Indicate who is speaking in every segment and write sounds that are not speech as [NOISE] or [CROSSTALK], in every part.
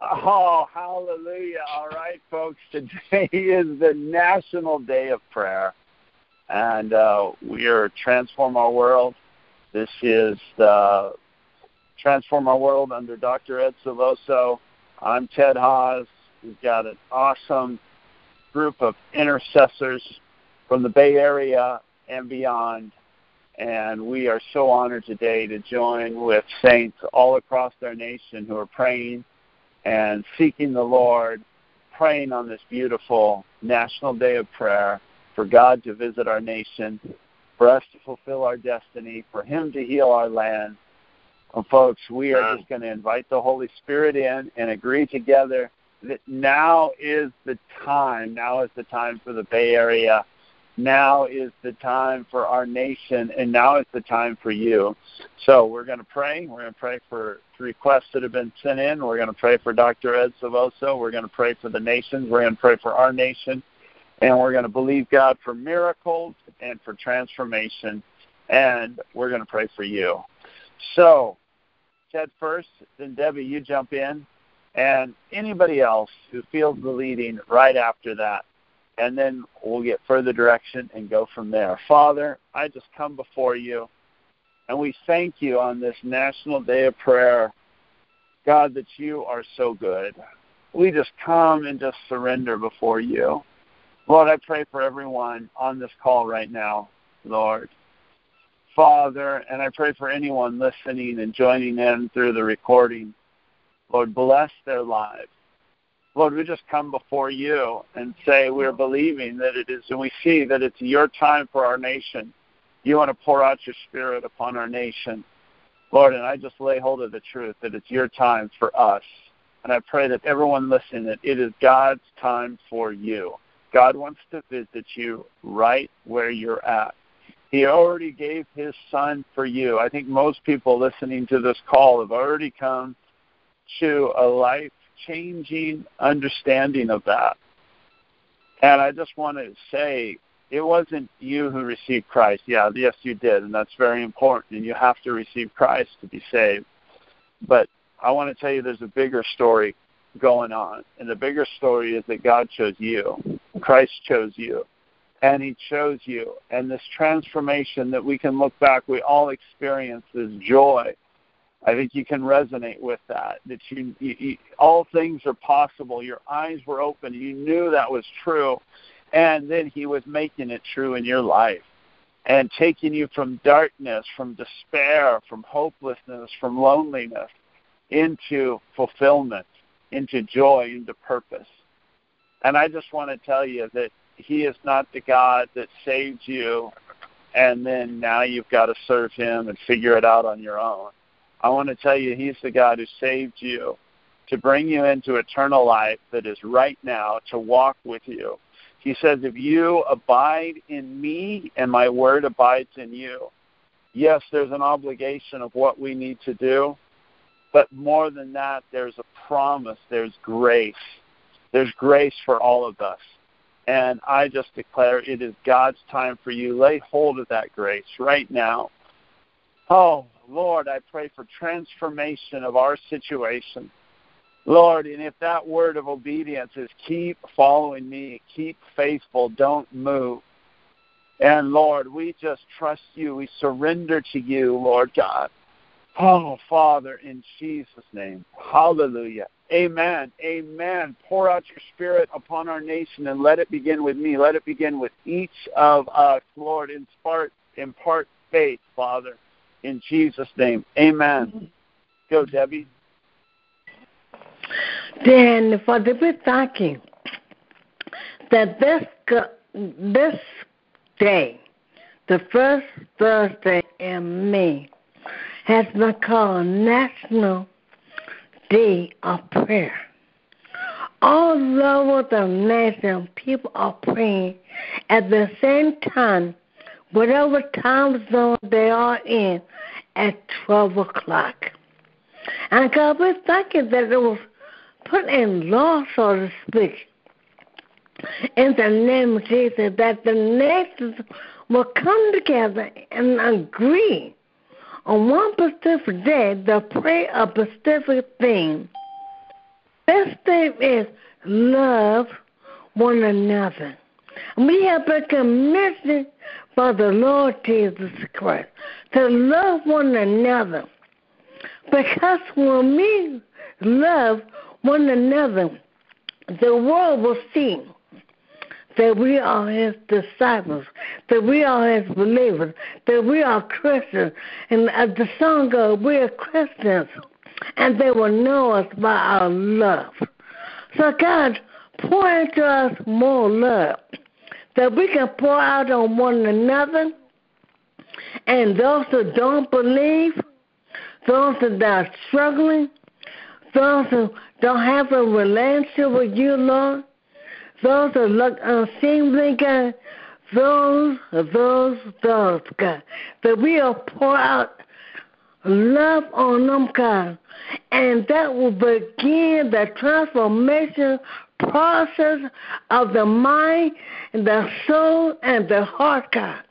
Speaker 1: Oh, hallelujah. All right, folks. [LAUGHS] Today is the National Day of Prayer, and uh, we are Transform Our World. This is Transform Our World under Dr. Ed Silvoso. I'm Ted Haas. We've got an awesome group of intercessors from the Bay Area and beyond. And we are so honored today to join with saints all across our nation who are praying and seeking the Lord, praying on this beautiful National Day of Prayer for God to visit our nation, for us to fulfill our destiny, for Him to heal our land. And folks, we are just going to invite the Holy Spirit in and agree together that now is the time. Now is the time for the Bay Area now is the time for our nation, and now is the time for you. So we're going to pray. We're going to pray for requests that have been sent in. We're going to pray for Dr. Ed Silvoso. We're going to pray for the nations. We're going to pray for our nation. And we're going to believe God for miracles and for transformation. And we're going to pray for you. So, Ted first, then Debbie, you jump in. And anybody else who feels the leading right after that, and then we'll get further direction and go from there. Father, I just come before you, and we thank you on this National Day of Prayer, God, that you are so good. We just come and just surrender before you. Lord, I pray for everyone on this call right now, Lord. Father, and I pray for anyone listening and joining in through the recording. Lord, bless their lives. Lord, we just come before you and say we're believing that it is, and we see that it's your time for our nation. You want to pour out your spirit upon our nation. Lord, and I just lay hold of the truth that it's your time for us. And I pray that everyone listening, that it is God's time for you. God wants to visit you right where you're at. He already gave his son for you. I think most people listening to this call have already come to a life changing understanding of that. And I just want to say, it wasn't you who received Christ. Yeah, yes, you did, and that's very important. And you have to receive Christ to be saved. But I want to tell you, there's a bigger story going on, and the bigger story is that God chose you. Christ chose you, and He chose you. And this transformation that we can look back, we all experience this joy I think you can resonate with that. That you, you, you, all things are possible. Your eyes were open. You knew that was true, and then He was making it true in your life, and taking you from darkness, from despair, from hopelessness, from loneliness, into fulfillment, into joy, into purpose. And I just want to tell you that He is not the God that saved you, and then now you've got to serve Him and figure it out on your own I want to tell you, He's the God who saved you to bring you into eternal life that is right now, to walk with you. He says, If you abide in me and my word abides in you, yes, there's an obligation of what we need to do, but more than that, there's a promise, there's grace. There's grace for all of us. And I just declare it is God's time for you. Lay hold of that grace right now. Oh, Lord, I pray for transformation of our situation. Lord, and if that word of obedience is keep following me, keep faithful, don't move. And Lord, we just trust you. We surrender to you, Lord God. Oh, Father, in Jesus' name. Hallelujah. Amen. Amen. Pour out your spirit upon our nation and let it begin with me. Let it begin with each of us, Lord. Impart, impart faith, Father in Jesus' name. Amen. Go, Debbie.
Speaker 2: Then for the be thanking that this this day, the first Thursday in May, has been called National Day of Prayer. All over the nation, people are praying at the same time whatever time zone they are in at 12 o'clock. And God, we're thinking that it was put in law, so to speak, in the name of Jesus, that the nations will come together and agree on one specific day to pray a specific thing. They thing is love one another. We have been commissioned by the Lord Jesus Christ to love one another. Because when we love one another, the world will see that we are his disciples, that we are his believers, that we are Christians. And as the song goes, we are Christians, and they will know us by our love. So God, pour into us more love, that we can pour out on one another, and those who don't believe, those that are struggling, those who don't have a relationship with you, Lord, those who look unseemly, God, those, those, those, God, that we will pour out love on them, God, and that will begin the transformation process of the mind, the soul, and the heart, God.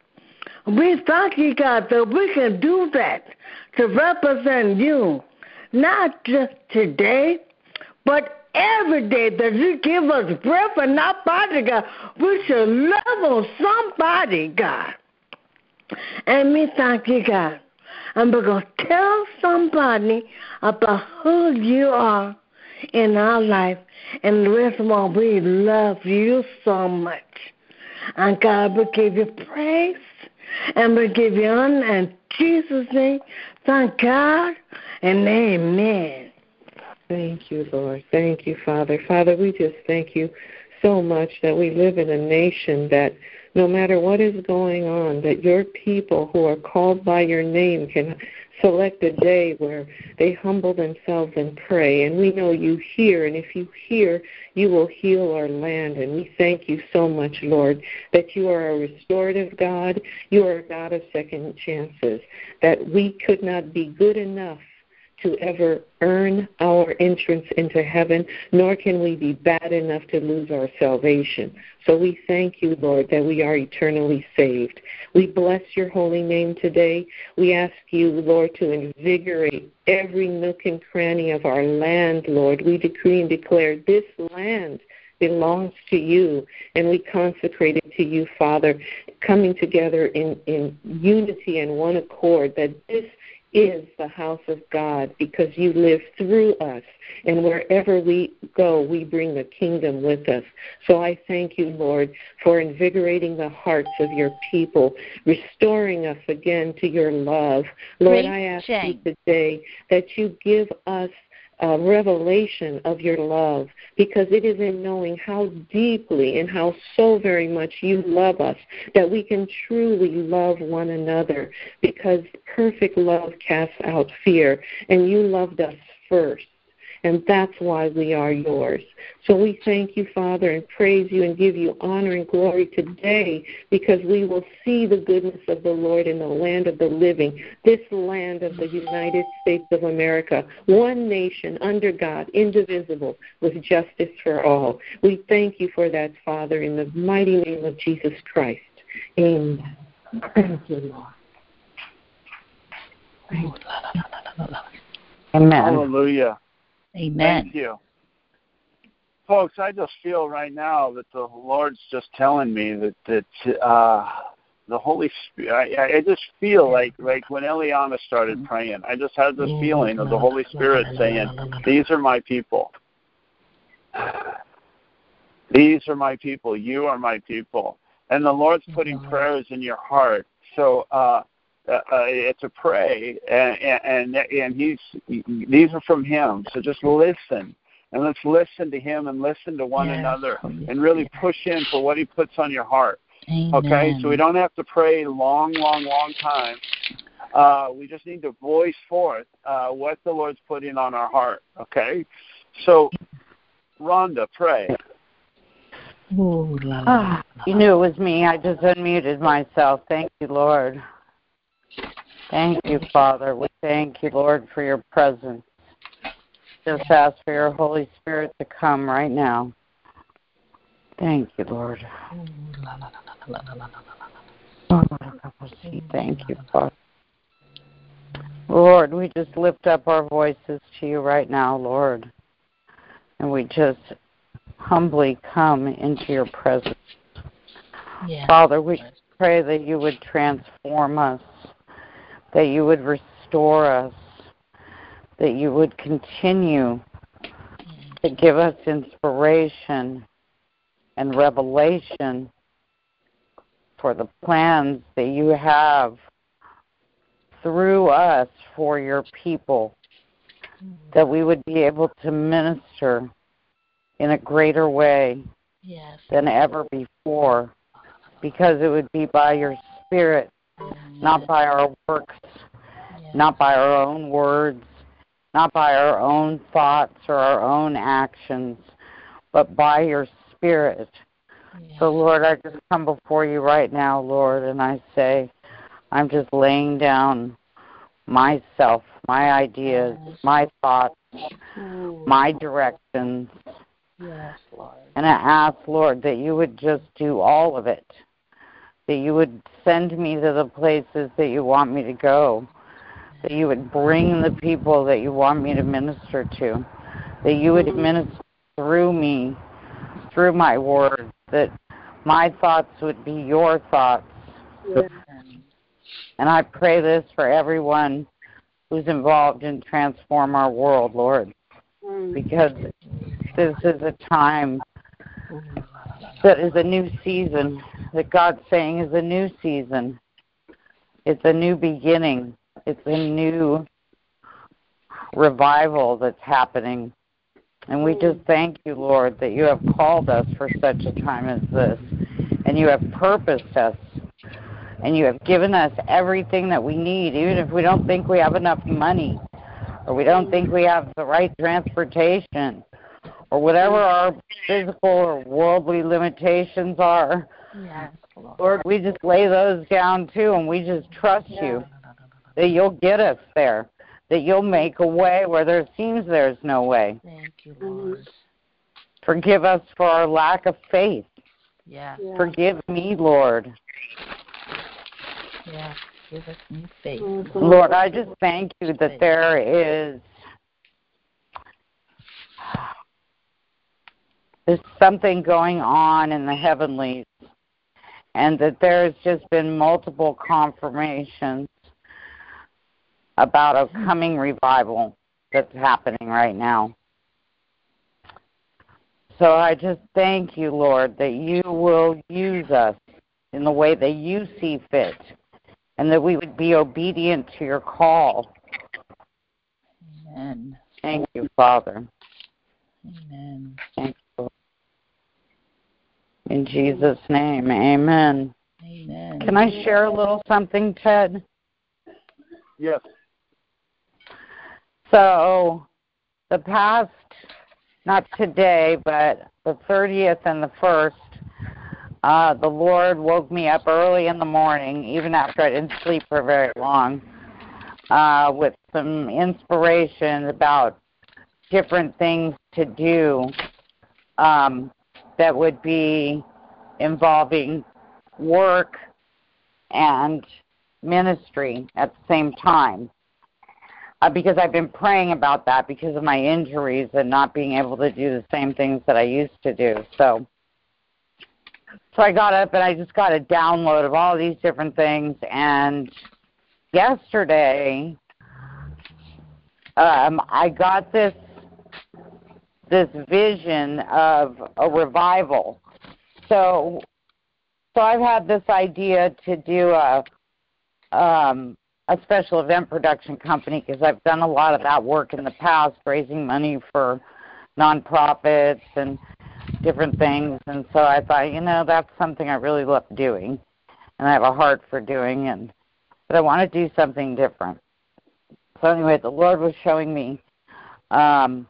Speaker 2: We thank you, God, that we can do that to represent you, not just today, but every day that you give us breath and our body, God. We should love on somebody, God. And we thank you, God. And we're going to tell somebody about who you are in our life. And rest of all, we love you so much. And God, we give you praise and we give you honor in Jesus' name. Thank God and amen.
Speaker 3: Thank you, Lord. Thank you, Father. Father, we just thank you so much that we live in a nation that no matter what is going on, that your people who are called by your name can select a day where they humble themselves and pray. And we know you hear, and if you hear, you will heal our land. And we thank you so much, Lord, that you are a restorative God. You are a God of second chances, that we could not be good enough to ever earn our entrance into heaven, nor can we be bad enough to lose our salvation. So we thank you, Lord, that we are eternally saved. We bless your holy name today. We ask you, Lord, to invigorate every nook and cranny of our land, Lord. We decree and declare this land belongs to you, and we consecrate it to you, Father, coming together in, in unity and one accord, that this is the house of God because you live through us. And wherever we go, we bring the kingdom with us. So I thank you, Lord, for invigorating the hearts of your people, restoring us again to your love. Lord, I ask you today that you give us a revelation of your love because it is in knowing how deeply and how so very much you love us that we can truly love one another because perfect love casts out fear and you loved us first and that's why we are yours. So we thank you, Father, and praise you and give you honor and glory today because we will see the goodness of the Lord in the land of the living, this land of the United States of America, one nation under God, indivisible, with justice for all. We thank you for that, Father, in the mighty name of Jesus Christ. Amen. Thank you, Lord. Thank you.
Speaker 4: Amen.
Speaker 1: Hallelujah.
Speaker 5: Amen.
Speaker 1: Thank you. Folks, I just feel right now that the Lord's just telling me that that uh the Holy Spirit I, I just feel like like when Eliana started praying, I just had this feeling of the Holy Spirit saying, These are my people. These are my people. You are my people. And the Lord's putting prayers in your heart. So uh uh, uh, to pray, and, and and he's these are from him. So just listen, and let's listen to him, and listen to one
Speaker 5: Yes,
Speaker 1: another, and really
Speaker 5: Spirit.
Speaker 1: push in for what he puts on your heart.
Speaker 5: Amen.
Speaker 1: Okay, so we don't have to pray long, long, long time. Uh, we just need to voice forth uh, what the Lord's putting on our heart. Okay, so Rhonda, pray.
Speaker 5: Ooh, la, la,
Speaker 4: Ah, you knew it was me. I just unmuted myself. Thank you, Lord. Thank you, Father. We thank you, Lord, for your presence. Just ask for your Holy Spirit to come right now. Thank you, Lord. Thank you, Father. Lord, we just lift up our voices to you right now, Lord. And we just humbly come into your presence.
Speaker 5: Yes.
Speaker 4: Father, we pray that you would transform us, that you would restore us, that you would continue to give us inspiration and revelation for the plans that you have through us for your people, that we would be able to minister in a greater way
Speaker 5: Yes.
Speaker 4: than ever before, because it would be by your Spirit, not by our works,
Speaker 5: Yes.
Speaker 4: not by our own words, not by our own thoughts or our own actions, but by your Spirit.
Speaker 5: Yes.
Speaker 4: So, Lord, I just come before you right now, Lord, and I say, I'm just laying down myself, my ideas, my thoughts, my directions,
Speaker 5: Yes, Lord.
Speaker 4: and I ask, Lord, that you would just do all of it, that you would send me to the places that you want me to go, that you would bring the people that you want me to minister to, that you would minister through me, through my words, that my thoughts would be your thoughts. And I pray this for everyone who's involved in Transform Our World, Lord, because this is a time that is a new season, that God's saying is a new season. It's a new beginning. It's a new revival that's happening. And we just thank you, Lord, that you have called us for such a time as this. And you have purposed us. And you have given us everything that we need, even if we don't think we have enough money or we don't think we have the right transportation or whatever our physical or worldly limitations are.
Speaker 5: Yes, Lord.
Speaker 4: Lord, we just lay those down too, and we just trust you that you'll get us there, that you'll make a way where there seems there's no way.
Speaker 5: Thank you, Lord.
Speaker 4: Forgive us for our lack of faith.
Speaker 5: Yes,
Speaker 4: Forgive me, Lord.
Speaker 5: yes. Give us new faith. Mm-hmm.
Speaker 4: Lord, I just thank you that there is there's something going on in the heavenlies and that there has just been multiple confirmations about a coming revival that's happening right now. So I just thank you, Lord, that you will use us in the way that you see fit and that we would be obedient to your call.
Speaker 5: Amen.
Speaker 4: Thank you, Father.
Speaker 5: Amen.
Speaker 4: Thank you. In Jesus' name, amen.
Speaker 5: Amen.
Speaker 4: Can I share a little something, Ted?
Speaker 1: Yes.
Speaker 4: So, the past, not today, but the 30th and the 1st, uh, the Lord woke me up early in the morning, even after I didn't sleep for very long, uh, with some inspiration about different things to do um, that would be involving work and ministry at the same time. Uh, because I've been praying about that because of my injuries and not being able to do the same things that I used to do. So, so I got up and I just got a download of all these different things. And yesterday, um, I got this this vision of a revival. So, so I've had this idea to do a um, a special event production company because I've done a lot of that work in the past, raising money for nonprofits and different things. And so I thought, you know, that's something I really love doing, and I have a heart for doing, and but I want to do something different. So anyway, the Lord was showing me um,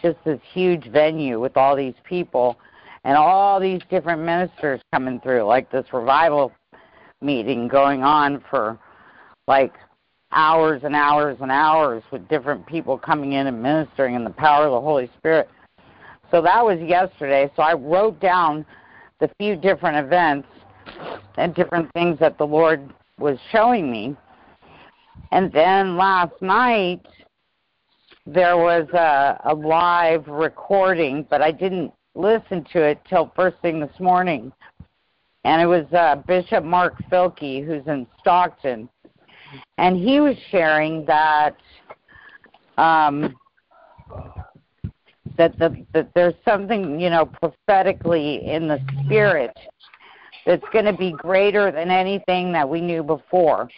Speaker 4: just this huge venue with all these people and all these different ministers coming through, like this revival meeting going on for like hours and hours and hours with different people coming in and ministering in the power of the Holy Spirit. So that was yesterday. So I wrote down the few different events and different things that the Lord was showing me. And then last night, there was a, a live recording, but I didn't listen to it till first thing this morning. And it was uh, Bishop Mark Filkey, who's in Stockton, and he was sharing that um, that the that there's something you know prophetically in the spirit that's going to be greater than anything that we knew before.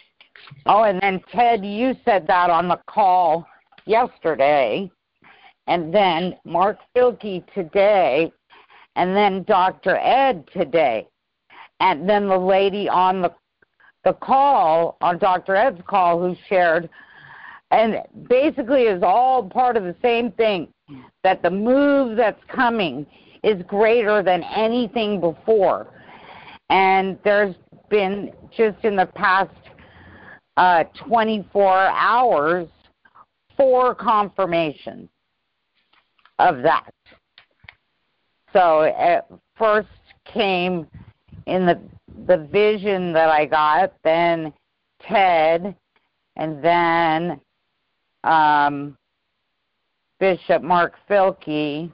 Speaker 4: Oh, and then Ted, you said that on the call yesterday, and then Mark Filkey today, and then Dr. Ed today, and then the lady on the the call on Dr. Ed's call who shared, and basically is all part of the same thing that the move that's coming is greater than anything before. And there's been just in the past uh, 24 hours four confirmations of that. So it first came in the the vision that I got, then Ted, and then um, Bishop Mark Filkey,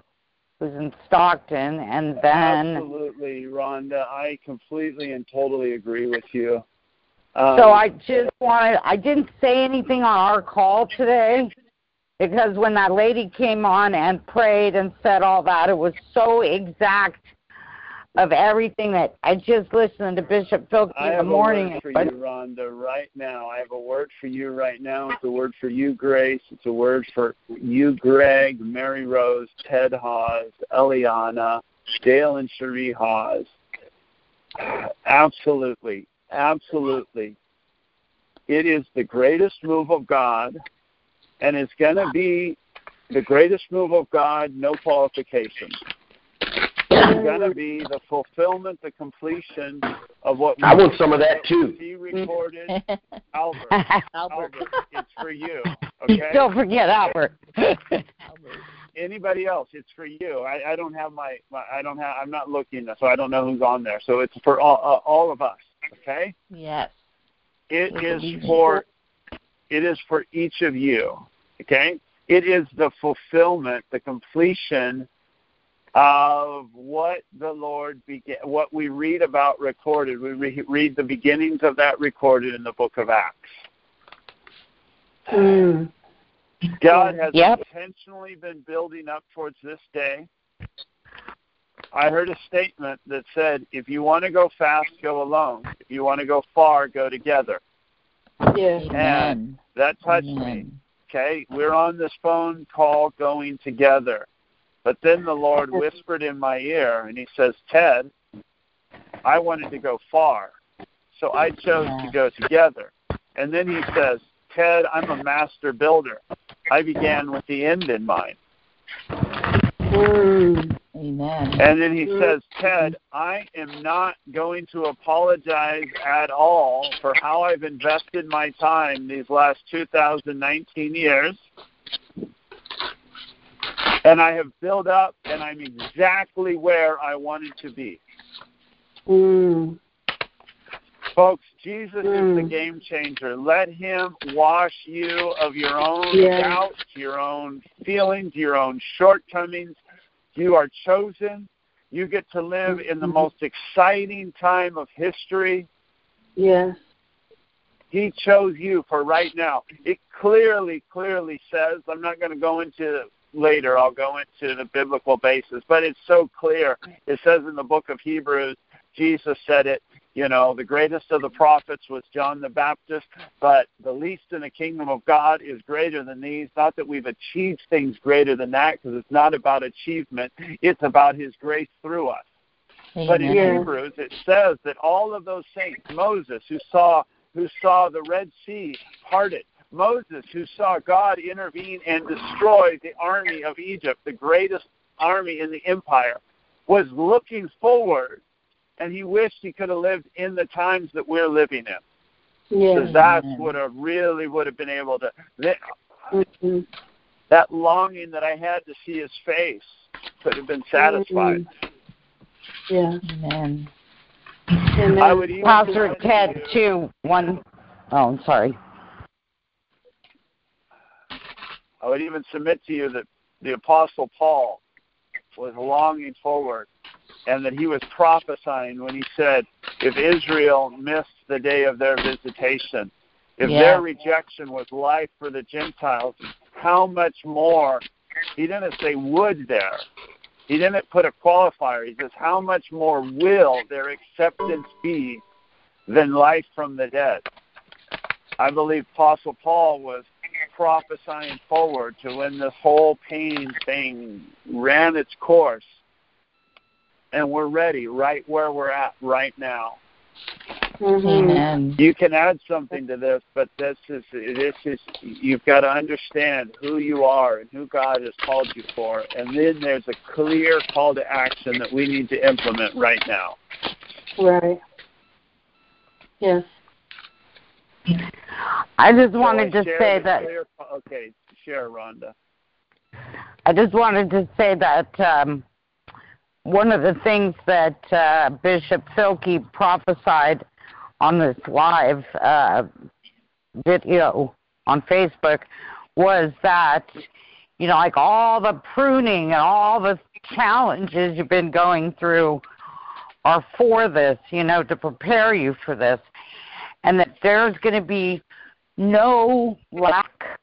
Speaker 4: who's in Stockton, and then
Speaker 1: absolutely, Rhonda, I completely and totally agree with you. Um,
Speaker 4: so I just wanted I didn't say anything on our call today because when that lady came on and prayed and said all that, it was so exact of everything that I just listened to Bishop
Speaker 1: I
Speaker 4: in the morning.
Speaker 1: I have a word for
Speaker 4: but-
Speaker 1: you, Rhonda, right now. I have a word for you right now. It's a word for you, Grace. It's a word for you, Greg, Mary Rose, Ted Hawes, Eliana, Dale and Cherie Hawes. [SIGHS] Absolutely, absolutely. It is the greatest move of God, and it's going to be the greatest move of God, no qualifications. It's going to be the fulfillment, the completion of what
Speaker 6: I want some of that too.
Speaker 1: He recorded Albert. [LAUGHS]
Speaker 5: Albert.
Speaker 1: Albert, it's for you. [LAUGHS] Okay.
Speaker 4: Don't forget Albert.
Speaker 5: Albert. [LAUGHS]
Speaker 1: Anybody else? It's for you. I, I don't have my, my. I don't have. I'm not looking, so I don't know who's on there. So it's for all uh, all of us. Okay.
Speaker 5: Yes.
Speaker 1: It
Speaker 5: We
Speaker 1: is
Speaker 5: believe in
Speaker 1: for. It is for each of you. Okay. It is the fulfillment, the completion of what the Lord began, what we read about recorded. We re- read the beginnings of that recorded in the book of Acts.
Speaker 2: Mm.
Speaker 1: God has
Speaker 4: Yep.
Speaker 1: intentionally been building up towards this day. I heard a statement that said, if you want to go fast, go alone. If you want to go far, go together.
Speaker 2: Yes.
Speaker 5: Amen.
Speaker 1: That touched me. Okay? We're on this phone call going together. But then the Lord whispered in my ear and he says, Ted, I wanted to go far. So I chose to go together. And then he says, Ted, I'm a master builder. I began with the end in mind.
Speaker 2: Mm.
Speaker 5: Amen.
Speaker 1: And then he says, Ted, I am not going to apologize at all for how I've invested my time these last 2019 years. And I have built up, and I'm exactly where I wanted to be.
Speaker 2: Mm.
Speaker 1: Folks, Jesus is the
Speaker 2: Mm.
Speaker 1: game changer. Let him wash you of your own
Speaker 2: Yes.
Speaker 1: doubts, your own feelings, your own shortcomings. You are chosen. You get to live in the
Speaker 2: Mhm.
Speaker 1: most exciting time of history.
Speaker 2: Yes.
Speaker 1: He chose you for right now. It clearly, clearly says, I'm not going to go into later, I'll go into the biblical basis, but it's so clear. It says in the book of Hebrews, Jesus said it, you know, the greatest of the prophets was John the Baptist, but the least in the kingdom of God is greater than these. Not that we've achieved things greater than that, because it's not about achievement, it's about His grace through us. But in Hebrews it says that all of those saints, Moses who saw who saw the Red Sea parted, Moses who saw God intervene and destroy the army of Egypt, the greatest army in the empire, was looking forward and he wished he could have lived in the times that we're living in.
Speaker 2: Yes.
Speaker 1: Because that's
Speaker 5: Amen.
Speaker 1: what I really would have been able to that,
Speaker 2: Mm-hmm.
Speaker 1: that longing that I had to see his face could have been satisfied.
Speaker 2: Yeah,
Speaker 5: Amen.
Speaker 2: Amen.
Speaker 1: I would even
Speaker 4: Pastor
Speaker 1: suggest
Speaker 4: Ted,
Speaker 1: to you-
Speaker 4: too. One oh I'm sorry.
Speaker 1: I would even submit to you that the Apostle Paul was longing forward and that he was prophesying when he said, if Israel missed the day of their visitation, if
Speaker 5: Yeah.
Speaker 1: their rejection was life for the Gentiles, how much more? He didn't say would there. He didn't put a qualifier. He says, how much more will their acceptance be than life from the dead? I believe Apostle Paul was prophesying forward to when this whole pain thing ran its course. And we're ready right where we're at right now.
Speaker 3: Mm-hmm.
Speaker 5: Amen.
Speaker 1: You can add something to this, but this is this is you've got to understand who you are and who God has called you for, and then there's a clear call to action that we need to implement right now.
Speaker 3: Right. Yes.
Speaker 4: I just
Speaker 1: So
Speaker 4: wanted
Speaker 1: I
Speaker 4: to say that
Speaker 1: clear- okay, share, Rhonda.
Speaker 4: I just wanted to say that um, one of the things that uh, Bishop Filkey prophesied on this live uh, video on Facebook was that, you know, like all the pruning and all the challenges you've been going through are for this, you know, to prepare you for this. And that there's going to be no lack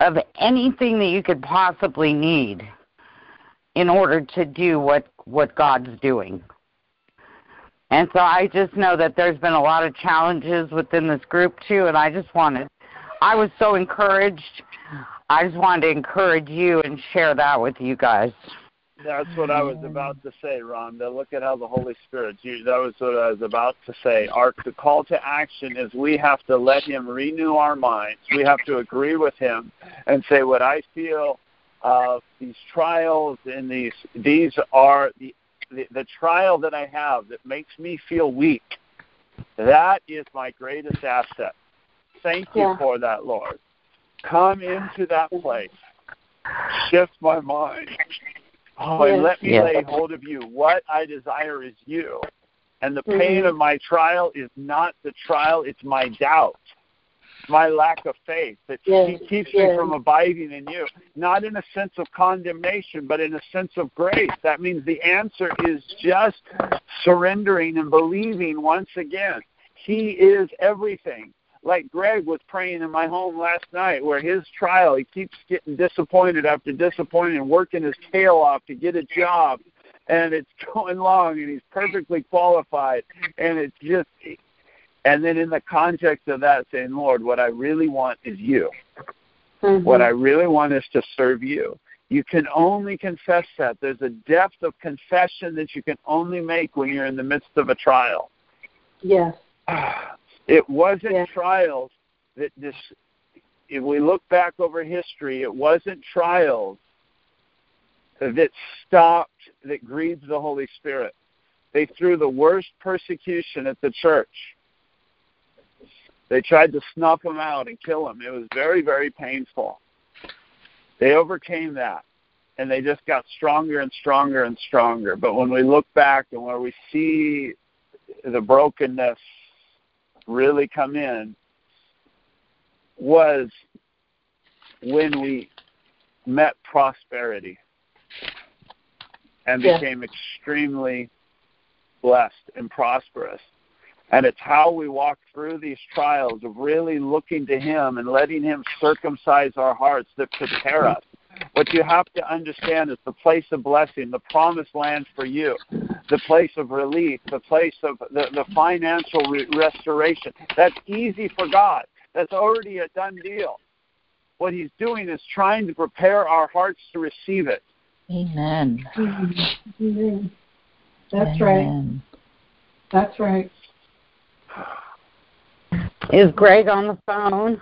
Speaker 4: of anything that you could possibly need in order to do what what God's doing. And so I just know that there's been a lot of challenges within this group too and I just wanted I was so encouraged. I just wanted to encourage you and share that with you guys.
Speaker 1: That's what I was about to say, Rhonda. Look at how the Holy Spirit. That was what I was about to say. Our the call to action is we have to let Him renew our minds. We have to agree with Him and say, "What I feel of these trials and these these are the, the the trial that I have that makes me feel weak. That is my greatest asset. Thank you
Speaker 3: Yeah.
Speaker 1: for that, Lord. Come into that place. Shift my mind. Oh, and let me lay hold of you. What I desire is you. And the pain mm-hmm. of my trial is not the trial, it's my doubt, my lack of faith that
Speaker 3: Yes.
Speaker 1: ke- keeps
Speaker 3: Yes.
Speaker 1: me from abiding in you. Not in a sense of condemnation, but in a sense of grace. That means the answer is just surrendering and believing once again. He is everything like Greg was praying in my home last night, where his trial, he keeps getting disappointed after disappointed and working his tail off to get a job, and it's [LAUGHS] going long, and he's perfectly qualified, and it's just, and then in the context of that, saying, Lord, what I really want is you.
Speaker 3: Mm-hmm.
Speaker 1: What I really want is to serve you. You can only confess that. There's a depth of confession that you can only make when you're in the midst of a trial.
Speaker 3: Yes. [SIGHS]
Speaker 1: It wasn't
Speaker 3: Yeah.
Speaker 1: trials that this. If we look back over history, it wasn't trials that stopped, that grieved the Holy Spirit. They threw the worst persecution at the church. They tried to snuff them out and kill them. It was very, very painful. They overcame that, and they just got stronger and stronger and stronger. But when we look back and where we see the brokenness really come in was when we met prosperity and
Speaker 3: Yeah.
Speaker 1: became extremely blessed and prosperous. And it's how we walk through these trials of really looking to Him and letting Him circumcise our hearts that prepare us. What you have to understand is the place of blessing, the promised land for you, the place of relief, the place of the, the financial re- restoration. That's easy for God. That's already a done deal. What He's doing is trying to prepare our hearts to receive it.
Speaker 5: Amen.
Speaker 3: Mhm. That's right.
Speaker 5: Amen.
Speaker 3: That's right.
Speaker 4: Is Greg on the phone?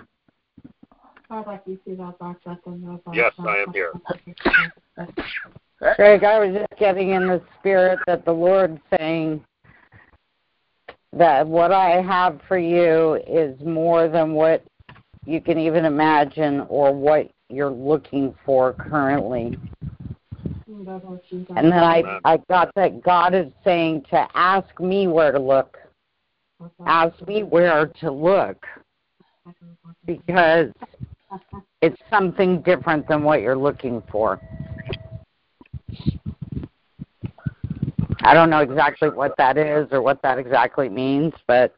Speaker 3: I'd like to see that box at the
Speaker 6: Yes, I am here.
Speaker 4: Greg, I was just getting in the spirit that the Lord's saying that what I have for you is more than what you can even imagine or what you're looking for currently. Mm, and then I, I got that God is saying to ask me where to look. Ask we where to look. Because it's something different than what you're looking for. I don't know exactly what that is or what that exactly means, but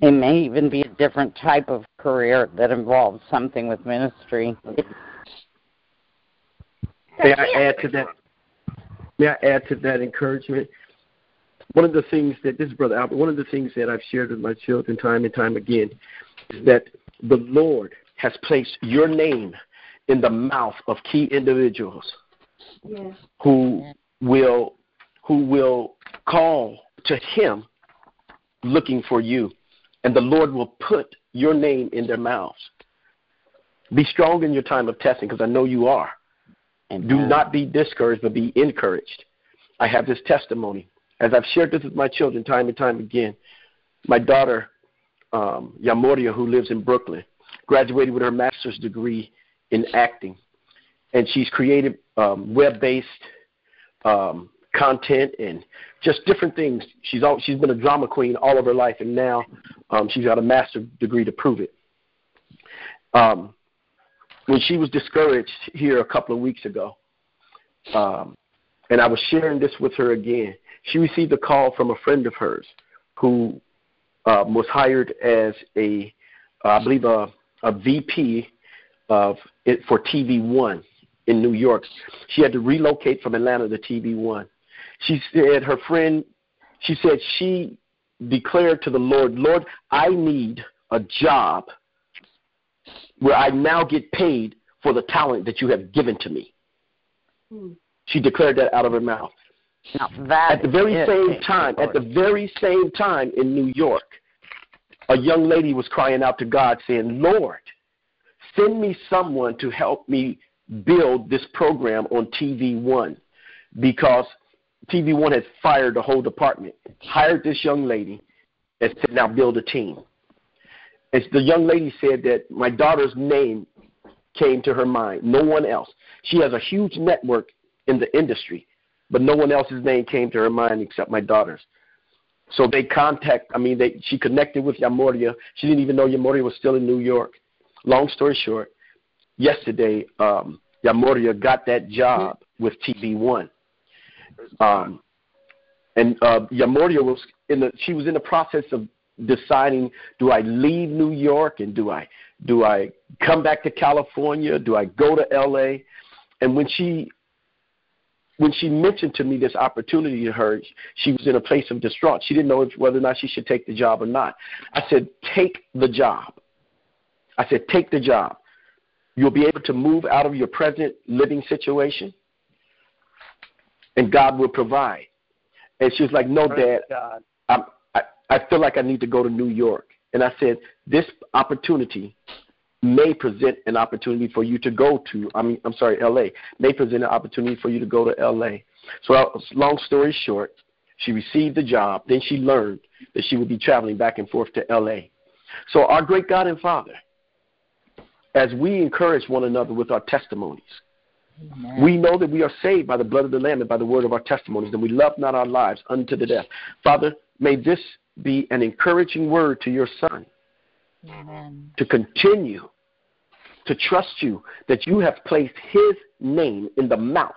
Speaker 4: it may even be a different type of career that involves something with ministry.
Speaker 6: May I add to that? May I add to that encouragement? One of the things that this is Brother Albert. One of the things that I've shared with my children time and time again is that the Lord has placed your name in the mouth of key individuals
Speaker 3: Yes.
Speaker 6: who will who will call to him looking for you and the lord will put your name in their mouths be strong in your time of testing because i know you are and do not be discouraged but be encouraged i have this testimony as i've shared this with my children time and time again my daughter um, yamoria who lives in brooklyn graduated with her master's degree in acting and she's created um, web-based um, content and just different things. She's all, she's been a drama queen all of her life, and now um, she's got a master's degree to prove it. Um, when she was discouraged here a couple of weeks ago, um, and I was sharing this with her again, she received a call from a friend of hers who um, was hired as a, uh, I believe, a, a VP of it for TV One in New York. She had to relocate from Atlanta to TV One. She said her friend, she said she declared to the Lord, Lord, I need a job where I now get paid for the talent that you have given to me.
Speaker 3: Hmm.
Speaker 6: She declared that out of her mouth.
Speaker 4: Now, that
Speaker 6: At the very same
Speaker 4: a
Speaker 6: time, at the very same time in New York, a young lady was crying out to God saying, Lord, send me someone to help me build this program on TV One because TV One has fired the whole department, hired this young lady, and said, now build a team. And the young lady said that my daughter's name came to her mind, no one else. She has a huge network in the industry, but no one else's name came to her mind except my daughter's. So they contact. I mean, they she connected with Yamoria. She didn't even know Yamoria was still in New York. Long story short, yesterday um, Yamoria got that job with TV One, um, and uh, Yamoria was in the. She was in the process of deciding: Do I leave New York and do I do I come back to California? Do I go to L.A.? And when she when she mentioned to me this opportunity to her, she was in a place of distraught. She didn't know if, whether or not she should take the job or not. I said, take the job. I said, take the job. You'll be able to move out of your present living situation, and God will provide. And she was like, no,
Speaker 1: Praise
Speaker 6: Dad,
Speaker 1: God.
Speaker 6: I'm, I, feel like I need to go to New York. And I said, this opportunity may present an opportunity for you to go to, I mean, I'm sorry, LA, may present an opportunity for you to go to LA. So, uh, long story short, she received the job. Then she learned that she would be traveling back and forth to LA. So, our great God and Father, as we encourage one another with our testimonies,
Speaker 5: Amen.
Speaker 6: we know that we are saved by the blood of the Lamb and by the word of our testimonies, and we love not our lives unto the death. Father, may this be an encouraging word to your son
Speaker 5: Amen.
Speaker 6: to continue to trust you that you have placed his name in the mouth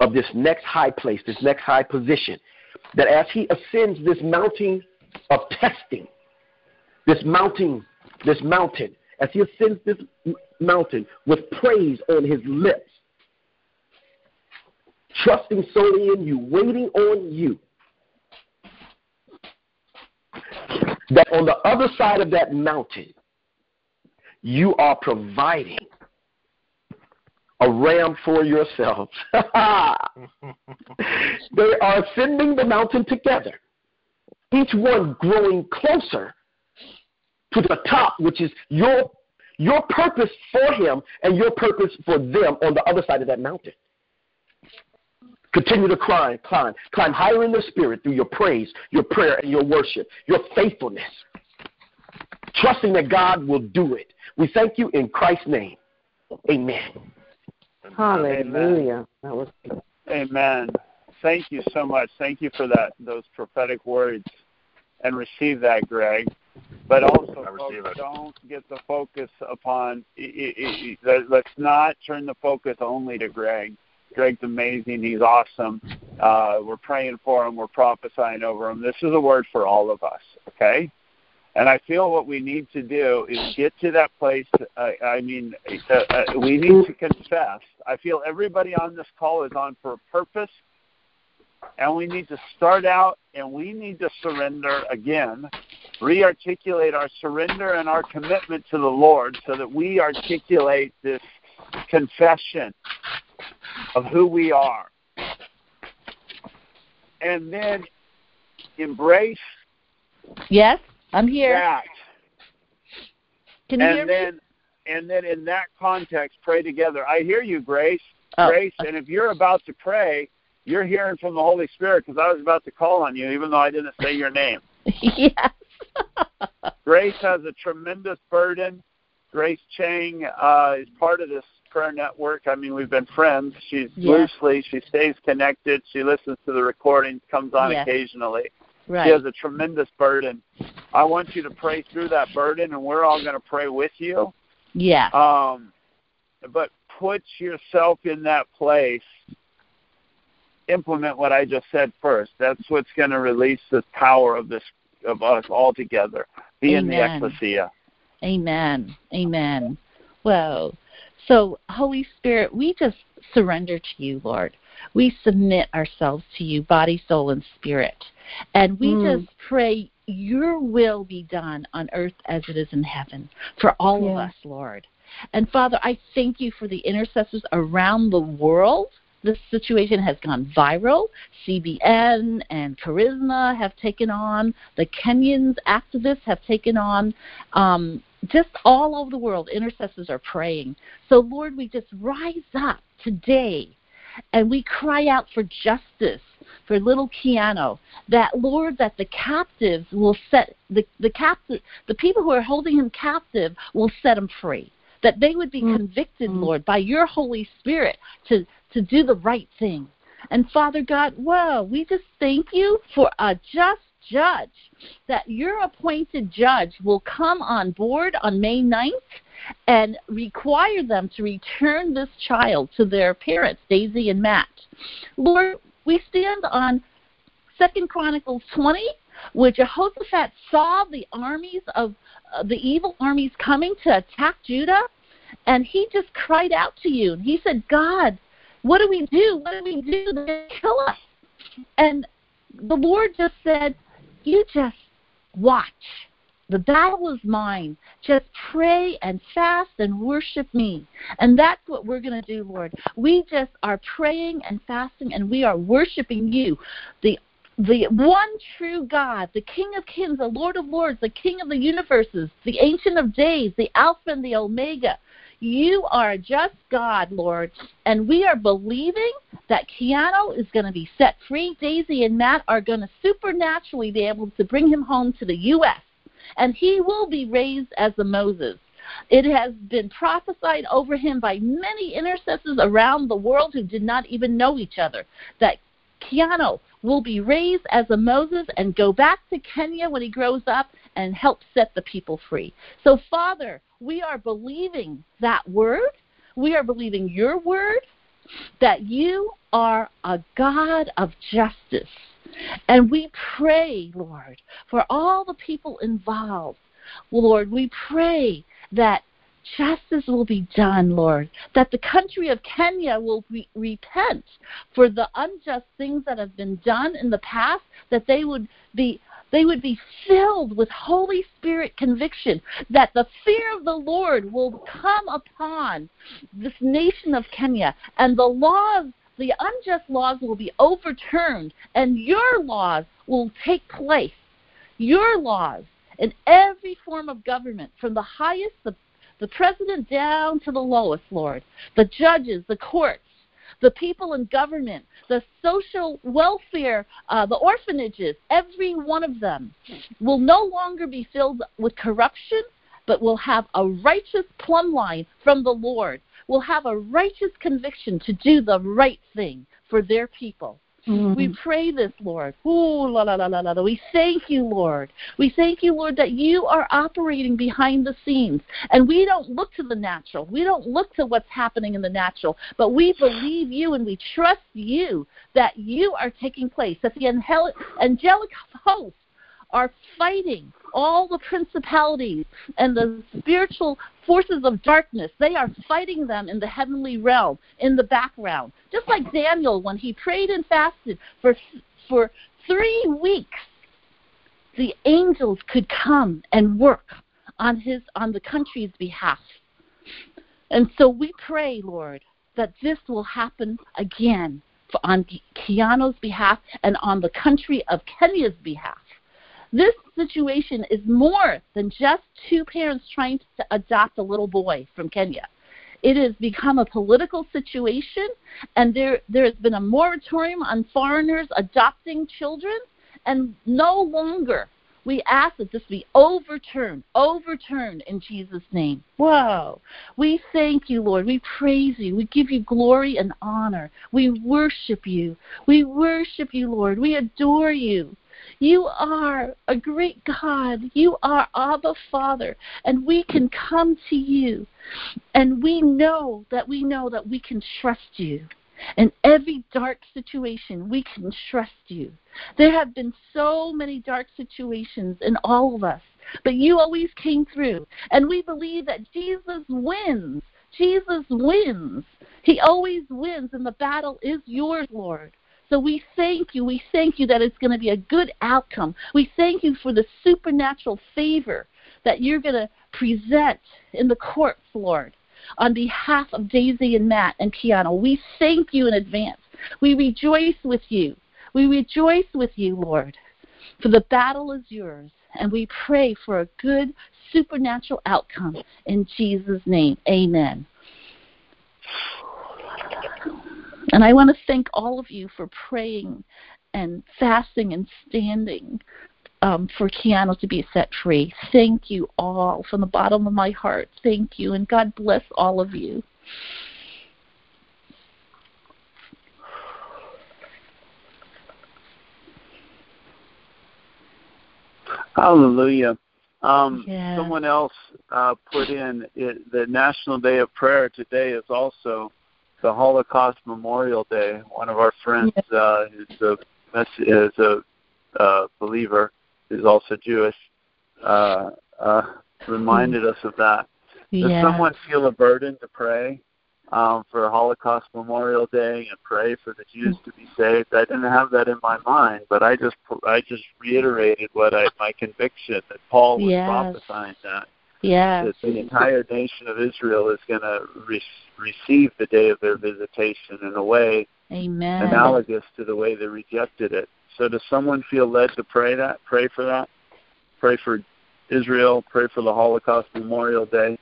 Speaker 6: of this next high place, this next high position, that as he ascends this mountain of testing, this mountain, this mountain, as he ascends this mountain with praise on his lips, trusting solely in you, waiting on you, that on the other side of that mountain, you are providing a ram for yourselves. [LAUGHS] they are ascending the mountain together, each one growing closer to the top, which is your your purpose for him and your purpose for them on the other side of that mountain. Continue to climb, climb, climb higher in the spirit through your praise, your prayer, and your worship, your faithfulness. Trusting that God will do it. We thank you in Christ's name. Amen.
Speaker 3: Hallelujah. That was
Speaker 1: Amen. Thank you so much. Thank you for that those prophetic words. and receive that, Greg. But also, folks, don't get the focus upon. Let's not turn the focus only to Greg. Greg's amazing. He's awesome. Uh, we're praying for him. We're prophesying over him. This is a word for all of us. Okay. And I feel what we need to do is get to that place. Uh, I mean, uh, uh, we need to confess. I feel everybody on this call is on for a purpose, and we need to start out and we need to surrender again, re-articulate our surrender and our commitment to the Lord, so that we articulate this confession of who we are, and then embrace
Speaker 5: Yes, I'm here.
Speaker 1: that.
Speaker 5: Can you
Speaker 1: and
Speaker 5: hear
Speaker 1: then
Speaker 5: me?
Speaker 1: and then in that context pray together i hear you grace
Speaker 5: Oh,
Speaker 1: grace and if you're about to pray you're hearing from the holy spirit because i was about to call on you even though i didn't say your name [LAUGHS]
Speaker 5: yes.
Speaker 1: grace has a tremendous burden grace chang uh, is part of this prayer network i mean we've been friends she's
Speaker 5: Yes.
Speaker 1: loosely she stays connected she listens to the recordings comes on
Speaker 5: Yes.
Speaker 1: occasionally
Speaker 5: right.
Speaker 1: She has a tremendous burden. I want you to pray through that burden, and we're all going to pray with you.
Speaker 5: yeah.
Speaker 1: Um, but put yourself in that place. Implement what I just said first. That's what's going to release the power of this of us all together. Be in the ecclesia.
Speaker 5: Amen. Amen. Well, so Holy Spirit, we just surrender to you, Lord. We submit ourselves to you, body, soul, and spirit. And we
Speaker 2: Mm.
Speaker 5: just pray your will be done on earth as it is in heaven for all of us, Lord. And Father, I thank you for the intercessors around the world. This situation has gone viral. CBN and Charisma have taken on. The Kenyans activists have taken on. Um, just all over the world, intercessors are praying. So, Lord, we just rise up today and we cry out for justice for little Keanu. That Lord, that the captives will set the the captive, the people who are holding him captive will set him free. That they would be
Speaker 2: Mm.
Speaker 5: convicted,
Speaker 2: Mm.
Speaker 5: Lord, by your Holy Spirit to to do the right thing. And Father God, whoa, we just thank you for a just judge. That your appointed judge will come on board on May 9th and require them to return this child to their parents, Daisy and Matt. Lord, we stand on Second Chronicles 20, where Jehoshaphat saw the armies of uh, the evil armies coming to attack Judah, and he just cried out to you. And he said, God, what do we do? What do we do? They're to kill us. And the Lord just said, You just watch. The battle is mine. Just pray and fast and worship me. And that's what we're going to do, Lord. We just are praying and fasting and we are worshiping you, the the one true God, the King of Kings, the Lord of Lords, the King of the universes, the Ancient of Days, the Alpha and the Omega. You are just God, Lord, and we are believing that Keanu is going to be set free. Daisy and Matt are going to supernaturally be able to bring him home to the U.S., and he will be raised as a Moses. It has been prophesied over him by many intercessors around the world who did not even know each other that Keanu will be raised as a Moses and go back to Kenya when he grows up and help set the people free. So, Father, we are believing that word. We are believing your word that you are a God of justice. And we pray, Lord, for all the people involved. Lord, we pray that justice will be done, Lord, that the country of Kenya will re- repent for the unjust things that have been done in the past, that they would be they would be filled with Holy Spirit conviction, that the fear of the Lord will come upon this nation of Kenya, and the laws, the unjust laws will be overturned, and your laws will take place. Your laws in every form of government, from the highest, the the president down to the lowest, Lord, the judges, the courts, the people in government, the social welfare, uh, the orphanages, every one of them will no longer be filled with corruption, but will have a righteous plumb line from the Lord, will have a righteous conviction to do the right thing for their people. Mm-hmm. We pray this, Lord. Ooh, la, la, la, la, la. We thank you, Lord. We thank you, Lord, that you are operating behind the scenes. And we don't look to the natural. We don't look to what's happening in the natural. But we believe you and we trust you that you are taking place, that the angelic hosts are fighting all the principalities and the spiritual forces of darkness. They are fighting them in the heavenly realm, in the background. Just like Daniel, when he prayed and fasted for, for three weeks, the angels could come and work on his on the country's behalf. And so we pray, Lord, that this will happen again on Keanu's behalf and on the country of Kenya's behalf. This situation is more than just two parents trying to adopt a little boy from Kenya. It has become a political situation, and there, there has been a moratorium on foreigners adopting children, and no longer we ask that this be overturned, overturned in Jesus' name. Whoa. We thank you, Lord. We praise you. We give you glory and honor. We worship you. We worship you, Lord. We adore you. You are a great God. You are Abba Father. And we can come to you. And we know that we know that we can trust you. In every dark situation, we can trust you. There have been so many dark situations in all of us, but you always came through. And we believe that Jesus wins. Jesus wins. He always wins, and the battle is yours, Lord. So we thank you. We thank you that it's going to be a good outcome. We thank you for the supernatural favor that you're going to present in the courts, Lord, on behalf of Daisy and Matt and Keanu. We thank you in advance. We rejoice with you. We rejoice with you, Lord, for the battle is yours. And we pray for a good supernatural outcome in Jesus' name. Amen. And I want to thank all of you for praying and fasting and standing um, for Keanu to be set free. Thank you all from the bottom of my heart. Thank you, and God bless all of you.
Speaker 1: Hallelujah. Um, yeah. Someone else uh, put in it, the National Day of Prayer today is also the Holocaust Memorial Day. One of our friends uh, is a is a uh, believer, is also Jewish. Uh, uh, reminded us of that. Does yeah. someone feel a burden to pray um, for Holocaust Memorial Day and pray for the Jews to be saved? I didn't have that in my mind, but I just I just reiterated what I my conviction that Paul was yes. prophesying that
Speaker 5: yeah.
Speaker 1: That the entire nation of Israel is going to re- receive the day of their visitation in a way
Speaker 5: Amen.
Speaker 1: analogous to the way they rejected it. So does someone feel led to pray that? Pray for that? Pray for Israel, pray for the Holocaust Memorial Day?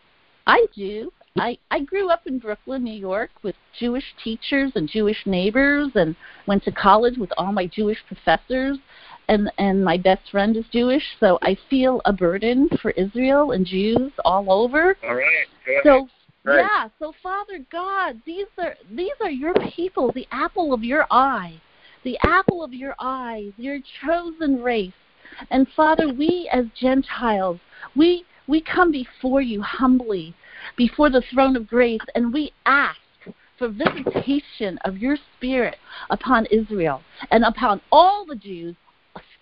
Speaker 5: I do. I, I grew up in Brooklyn, New York with Jewish teachers and Jewish neighbors and went to college with all my Jewish professors and and my best friend is Jewish, so I feel a burden for Israel and Jews all over.
Speaker 1: All right.
Speaker 5: So right. yeah, so Father God, these are these are your people, the apple of your eye, the apple of your eye, your chosen race. And Father, we as Gentiles, we we come before you humbly, before the throne of grace, and we ask for visitation of your spirit upon Israel and upon all the Jews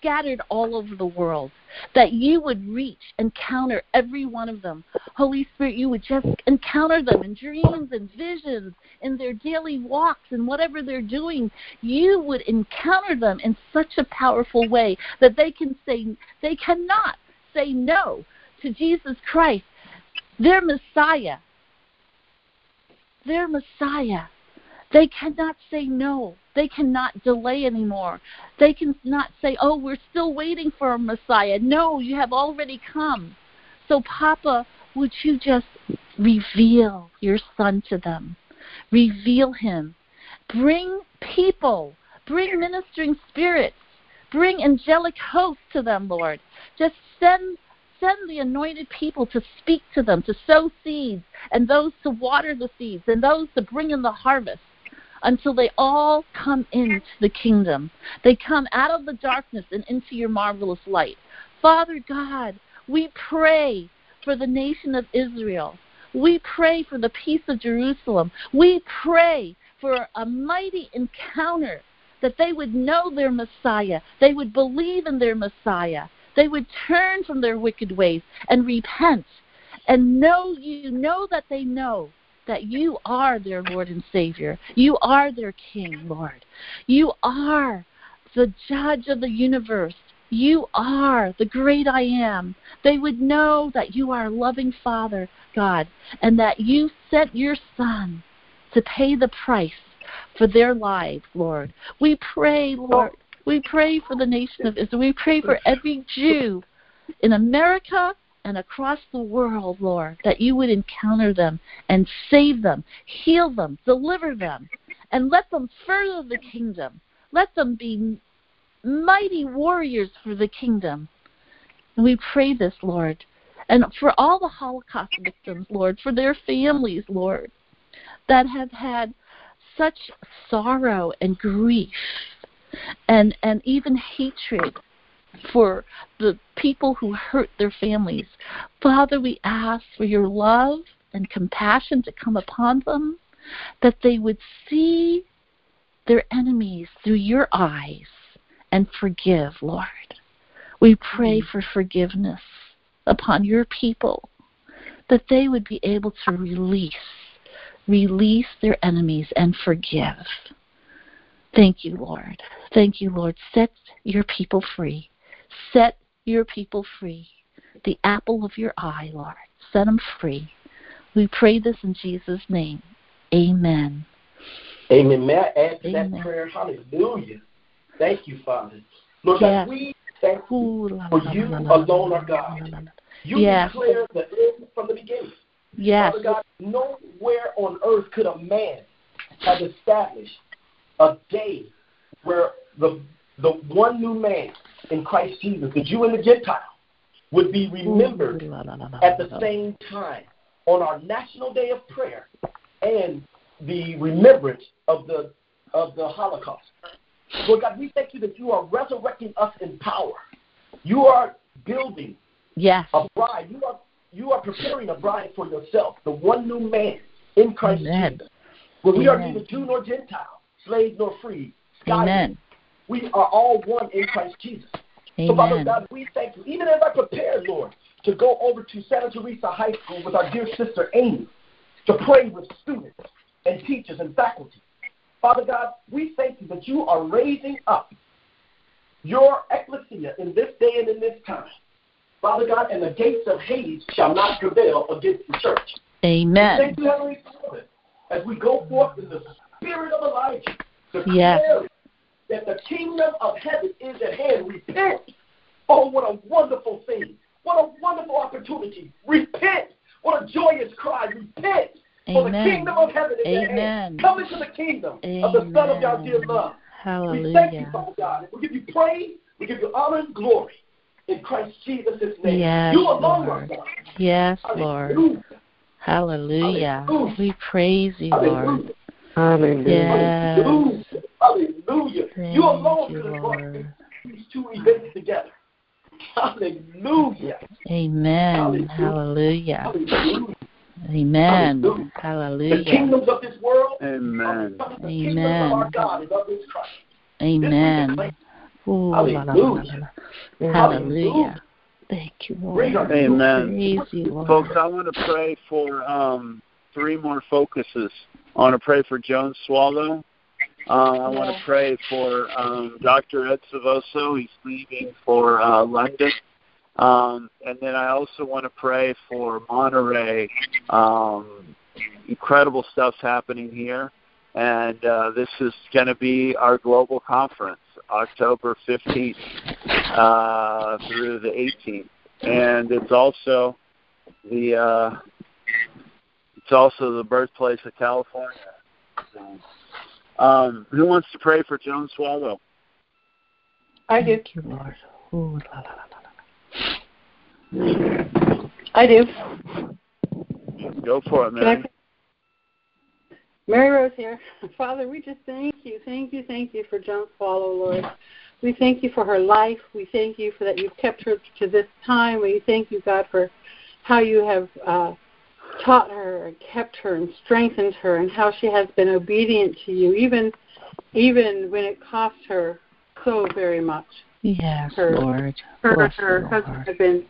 Speaker 5: scattered all over the world, that you would reach, and encounter every one of them. Holy Spirit, you would just encounter them in dreams and visions, in their daily walks, and whatever they're doing. You would encounter them in such a powerful way that they can say they cannot say no to Jesus Christ, their Messiah. Their Messiah. They cannot say no. They cannot delay anymore. They cannot say, oh, we're still waiting for a Messiah. No, you have already come. So, Papa, would you just reveal your Son to them? Reveal him. Bring people. Bring ministering spirits. Bring angelic hosts to them, Lord. Just send send the anointed people to speak to them, to sow seeds, and those to water the seeds, and those to bring in the harvest. Until they all come into the kingdom. They come out of the darkness and into your marvelous light. Father God, we pray for the nation of Israel. We pray for the peace of Jerusalem. We pray for a mighty encounter that they would know their Messiah. They would believe in their Messiah. They would turn from their wicked ways and repent and know you, know that they know that you are their Lord and Savior. You are their King, Lord. You are the judge of the universe. You are the great I am. They would know that you are a loving Father, God, and that you sent your Son to pay the price for their lives, Lord. We pray, Lord. We pray for the nation of Israel. We pray for every Jew in America and across the world, Lord, that you would encounter them and save them, heal them, deliver them, and let them further the kingdom. Let them be mighty warriors for the kingdom. And we pray this, Lord. And for all the Holocaust victims, Lord, for their families, Lord, that have had such sorrow and grief and and even hatred for the people who hurt their families. Father, we ask for your love and compassion to come upon them, that they would see their enemies through your eyes and forgive, Lord. We pray mm. for forgiveness upon your people, that they would be able to release, release their enemies and forgive. Thank you, Lord. Thank you, Lord. Set your people free. Set your people free. The apple of your eye, Lord. Set them free. We pray this in Jesus' name. Amen.
Speaker 6: Amen. May I add to
Speaker 5: Amen.
Speaker 6: that prayer? Hallelujah. Thank you, Father. Lord
Speaker 5: Yes.
Speaker 6: God, we thank you
Speaker 5: Ooh, la,
Speaker 6: for
Speaker 5: la,
Speaker 6: you
Speaker 5: la,
Speaker 6: alone are God. You
Speaker 5: Yes.
Speaker 6: declare the end from the beginning.
Speaker 5: Yes.
Speaker 6: Father God, nowhere on earth could a man have established a day where the the one new man in Christ Jesus, the Jew and the Gentile, would be remembered at the same time on our national day of prayer and the remembrance of the of the Holocaust. Lord God, we thank you that you are resurrecting us in power. You are building
Speaker 5: Yes.
Speaker 6: a bride. You are you are preparing a bride for yourself, the one new man in Christ
Speaker 5: Amen.
Speaker 6: Jesus. Where we are neither Jew nor Gentile, slave nor free, sky
Speaker 5: Amen.
Speaker 6: We are all one in Christ Jesus. So, Father God, we thank you. Even as I prepare, Lord, to go over to Santa Teresa High School with our dear sister Amy to pray with students and teachers and faculty. Father God, we thank you that you are raising up your ecclesia in this day and in this time. Father God, and the gates of Hades shall not prevail against the church.
Speaker 5: Amen.
Speaker 6: Thank you, Heavenly Father, as we go forth in the spirit of Elijah,
Speaker 5: Yes.
Speaker 6: That the kingdom of heaven is at hand. Repent. Oh, what a wonderful thing. What a wonderful opportunity. Repent. What a joyous cry. Repent. For the kingdom of heaven is at hand. Come into the kingdom of the Son of our dear
Speaker 5: Amen.
Speaker 6: love. We thank you,
Speaker 5: Hallelujah.
Speaker 6: Father God. We give you praise. We give you honor and glory. In Christ Jesus' name.
Speaker 5: Yes,
Speaker 6: you alone are
Speaker 5: Lord. Yes, Lord.
Speaker 6: Hallelujah.
Speaker 5: Hallelujah.
Speaker 6: Hallelujah.
Speaker 5: We praise you, Lord.
Speaker 6: Hallelujah.
Speaker 3: Hallelujah.
Speaker 5: Yes.
Speaker 6: Hallelujah. Hallelujah.
Speaker 5: Thank
Speaker 6: you alone
Speaker 5: you,
Speaker 6: could have brought these two events together. Hallelujah.
Speaker 5: Amen.
Speaker 6: Hallelujah.
Speaker 5: Hallelujah.
Speaker 6: Hallelujah.
Speaker 5: Amen.
Speaker 6: Hallelujah. The
Speaker 5: Hallelujah.
Speaker 6: kingdoms of this world,
Speaker 1: Amen.
Speaker 6: the kingdoms of our God and of his Christ.
Speaker 5: Amen. Ooh, la, la, la, la, la, la. Hallelujah. Thank you, Lord.
Speaker 1: Amen.
Speaker 5: Praise you, Lord.
Speaker 1: Folks, I want to pray for um, three more focuses. I want to pray for Joan Swallow. Uh, I want to pray for um, Dr. Ed Silvoso. He's leaving for uh, London. Um, and then I also want to pray for Monterey. Um, incredible stuff's happening here. And uh, this is going to be our global conference, October 15th uh, through the 18th. And it's also the uh, it's also the birthplace of California. So, um, who wants to pray for Joan Swallow?
Speaker 3: I do.
Speaker 5: Thank you, Lord. Ooh, la, la, la, la, la.
Speaker 3: I do.
Speaker 1: Go for it,
Speaker 3: Can I
Speaker 1: man.
Speaker 7: Mary Rose here. [LAUGHS] Father, we just thank you, thank you, thank you for Joan Swallow, Lord. We thank you for her life. We thank you for that you've kept her to this time. We thank you, God, for how you have uh, taught her and kept her and strengthened her, and how she has been obedient to you, even even when it cost her so very much.
Speaker 5: Yes,
Speaker 7: her,
Speaker 5: Lord.
Speaker 7: Her,
Speaker 5: Bless
Speaker 7: her husband have been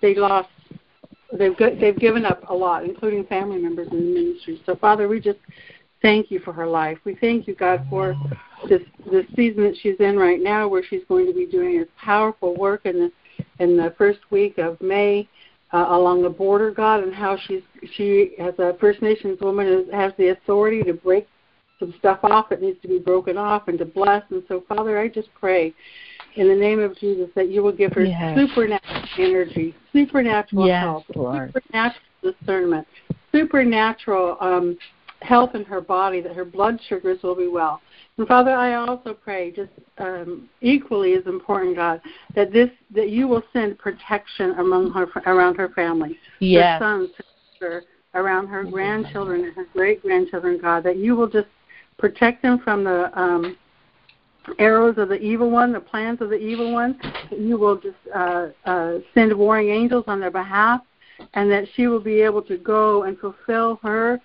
Speaker 7: they lost they've got, they've given up a lot, including family members in the ministry. So Father, we just thank you for her life. We thank you, God, for this this season that she's in right now, where she's going to be doing this powerful work in the in the first week of May uh, along the border, God, and how she's she as a First Nations woman is, has the authority to break some stuff off that needs to be broken off and to bless. And so, Father, I just pray in the name of Jesus that you will give her
Speaker 5: Yes.
Speaker 7: supernatural energy, supernatural
Speaker 5: Yes,
Speaker 7: health,
Speaker 5: Lord.
Speaker 7: supernatural discernment, supernatural um, health in her body, that her blood sugars will be well. And Father, I also pray, just um, equally as important, God, that this that you will send protection among her around her family,
Speaker 5: Yes.
Speaker 7: her sons, her, around her grandchildren and her great grandchildren, God, that you will just protect them from the um, arrows of the evil one, the plans of the evil one. That you will just uh, uh, send warring angels on their behalf, and that she will be able to go and fulfill her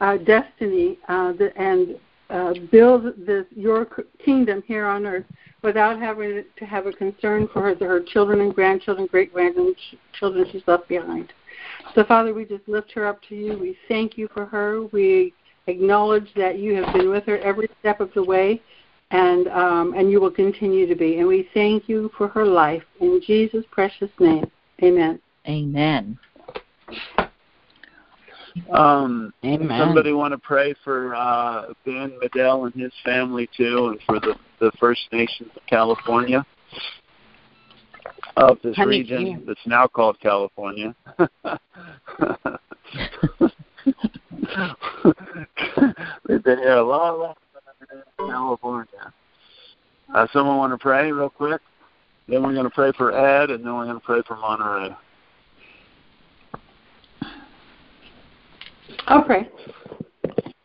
Speaker 7: uh, destiny uh, and uh, build this your kingdom here on earth without having to have a concern for her, her children and grandchildren, great grandchildren she's left behind. So, Father, we just lift her up to you. We thank you for her. We acknowledge that you have been with her every step of the way, and um, and you will continue to be. And we thank you for her life in Jesus' precious name. Amen.
Speaker 5: Amen.
Speaker 1: Um,
Speaker 4: Amen.
Speaker 1: somebody want to pray for uh, Ben Medell and his family too, and for the the First Nations of California of this region that's now called California. [LAUGHS] We've been here a long, long time in California. Uh, someone want to pray real quick? Then we're going to pray for Ed, and then we're going to pray for Monterey.
Speaker 7: I'll pray.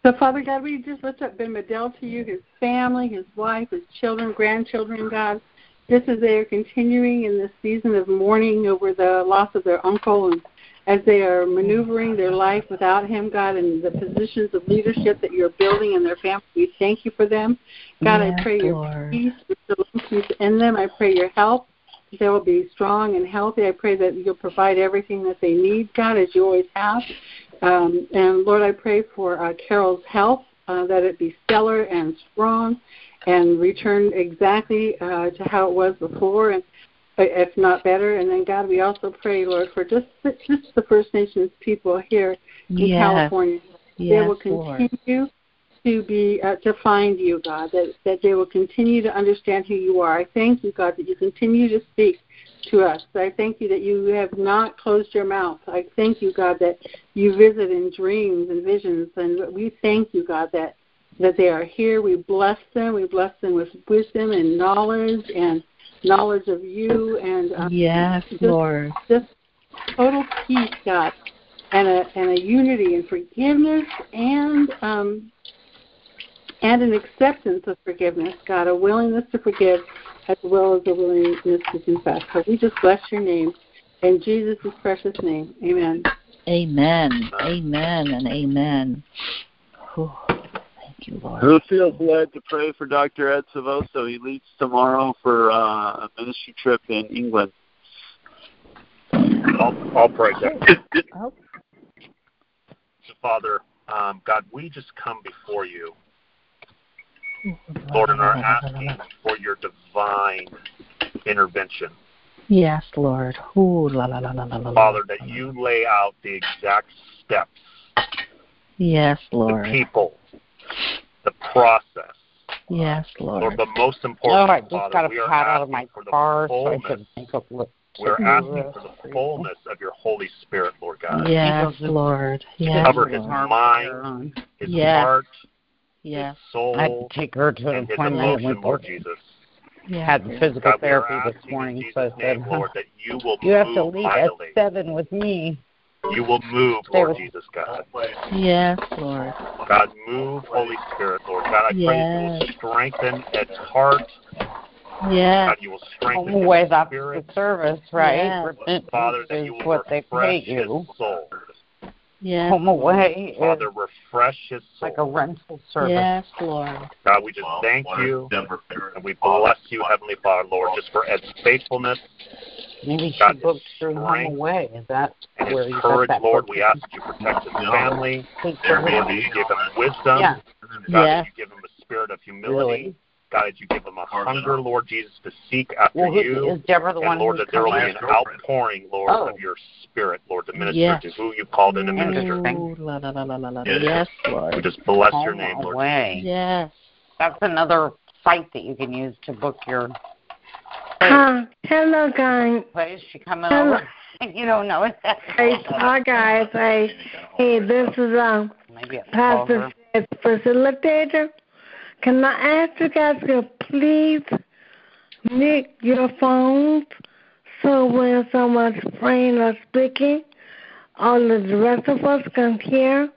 Speaker 7: So, Father God, we just lift up Ben Medell to you, his family, his wife, his children, grandchildren, God. Just as they are continuing in this season of mourning over the loss of their uncle and as they are maneuvering their life without him, God, and the positions of leadership that you're building in their family, we thank you for them. God,
Speaker 5: Yes,
Speaker 7: I pray your
Speaker 5: Lord.
Speaker 7: peace, your peace in them. I pray your help. They will be strong and healthy. I pray that you'll provide everything that they need, God, as you always have. Um, and Lord, I pray for uh, Carol's health, uh, that it be stellar and strong and return exactly uh, to how it was before, and uh, if not better. And then, God, we also pray, Lord, for just just the First Nations people here in
Speaker 5: Yes.
Speaker 7: California. they
Speaker 5: Yes,
Speaker 7: will
Speaker 5: Lord.
Speaker 7: continue to be uh, to find you, God. That that they will continue to understand who you are. I thank you, God, that you continue to speak to us. I thank you that you have not closed your mouth. I thank you, God, that you visit in dreams and visions, and we thank you, God, that that they are here. We bless them. We bless them with wisdom and knowledge and knowledge of you and uh,
Speaker 5: Yes,
Speaker 7: just-
Speaker 5: Lord.
Speaker 7: just total peace, God, and a and a unity and forgiveness and um and an acceptance of forgiveness, God, a willingness to forgive as well as a willingness to confess. So we just bless your name in Jesus' precious name. Amen.
Speaker 5: Amen. Amen and amen. Whew. Thank you, Lord.
Speaker 1: Who feels led to pray for Dr. Ed Silvoso? He leaves tomorrow for uh, a ministry trip in England.
Speaker 8: I'll, I'll pray that.
Speaker 5: Oh.
Speaker 8: So, Father, um, God, we just come before you, Lord, and are asking for your divine intervention.
Speaker 5: Yes, Lord. Ooh, la, la, la, la, la, la, la.
Speaker 8: Father, that you lay out the exact steps,
Speaker 5: Yes, Lord.
Speaker 8: the people, the process.
Speaker 5: Yes,
Speaker 8: Lord,
Speaker 5: Lord.
Speaker 8: but most important,
Speaker 4: I just
Speaker 8: Father,
Speaker 4: got a
Speaker 8: we are
Speaker 4: out of
Speaker 8: asking
Speaker 4: my
Speaker 8: for the
Speaker 4: car so I
Speaker 8: fullness.
Speaker 4: can think of what
Speaker 8: We're asking for the fullness of your Holy Spirit, Lord God.
Speaker 5: Yes, Lord. Yes,
Speaker 8: Cover his
Speaker 5: Lord.
Speaker 8: mind, his
Speaker 5: Yes.
Speaker 8: heart,
Speaker 5: Yes,
Speaker 8: his soul,
Speaker 4: I had to take her to an appointment and we
Speaker 8: Lord Jesus.
Speaker 5: yes.
Speaker 4: had physical
Speaker 8: God,
Speaker 4: therapy this morning,
Speaker 8: in
Speaker 4: so I said,
Speaker 8: name,
Speaker 4: huh,
Speaker 8: Lord, that you will
Speaker 4: you have to
Speaker 8: move
Speaker 4: leave at seven with me.
Speaker 8: You will move, Lord
Speaker 4: with-
Speaker 8: Jesus, God.
Speaker 5: Yes, Lord.
Speaker 8: God, move, Holy Spirit, Lord. God, I pray you will strengthen its heart.
Speaker 5: Yes.
Speaker 8: God, you will strengthen
Speaker 4: Home
Speaker 8: its
Speaker 4: that's
Speaker 8: spirit.
Speaker 4: the service, right?
Speaker 5: Yes.
Speaker 8: Father, that
Speaker 4: is
Speaker 8: you will
Speaker 4: what they
Speaker 8: refresh
Speaker 4: pay
Speaker 8: his
Speaker 4: you.
Speaker 8: soul.
Speaker 5: Yes.
Speaker 4: Home away is
Speaker 8: Father, refresh his soul.
Speaker 4: like a rental service.
Speaker 5: Yes, Lord.
Speaker 8: God, we just thank you and we bless you, Heavenly Father, Lord, just for Ed's faithfulness
Speaker 4: Maybe
Speaker 8: God,
Speaker 4: she booked through
Speaker 8: strength
Speaker 4: Home Away. Is that
Speaker 8: and
Speaker 4: where
Speaker 8: his
Speaker 4: you
Speaker 8: courage,
Speaker 4: got that
Speaker 8: Lord.
Speaker 4: book?
Speaker 8: We ask that you protect his family.
Speaker 4: Take
Speaker 8: God,
Speaker 4: care of
Speaker 8: that
Speaker 4: it.
Speaker 8: you give him wisdom.
Speaker 4: Yeah.
Speaker 8: God,
Speaker 5: Yes.
Speaker 8: you give him a spirit of humility.
Speaker 4: Really?
Speaker 8: God, that you give them a hunger, Lord Jesus, to seek after
Speaker 4: Well, who,
Speaker 8: you.
Speaker 4: is Deborah the
Speaker 8: and
Speaker 4: one
Speaker 8: Lord, that there will be
Speaker 4: coming?
Speaker 8: an outpouring, Lord,
Speaker 4: Oh.
Speaker 8: of your spirit, Lord, to minister
Speaker 5: Yes.
Speaker 8: to who you called in to minister.
Speaker 4: Interesting.
Speaker 5: Ooh, la, la, la, la, la, la. Yes,
Speaker 8: We
Speaker 5: Lord.
Speaker 8: just bless your
Speaker 4: Home
Speaker 8: name, Lord.
Speaker 4: Away.
Speaker 5: Yes.
Speaker 4: That's another site that you can use to book your
Speaker 2: Hi, hello guys.
Speaker 4: place. She coming
Speaker 2: Hello.
Speaker 4: over? [LAUGHS] you don't know it.
Speaker 2: Hey, hi guys. Hey, hey, this is um
Speaker 4: Maybe I can call
Speaker 2: Pastor
Speaker 4: her.
Speaker 2: Fred, facilitator. Can I ask you guys to please mute your phones so when someone's praying or speaking, all of the rest of us can hear?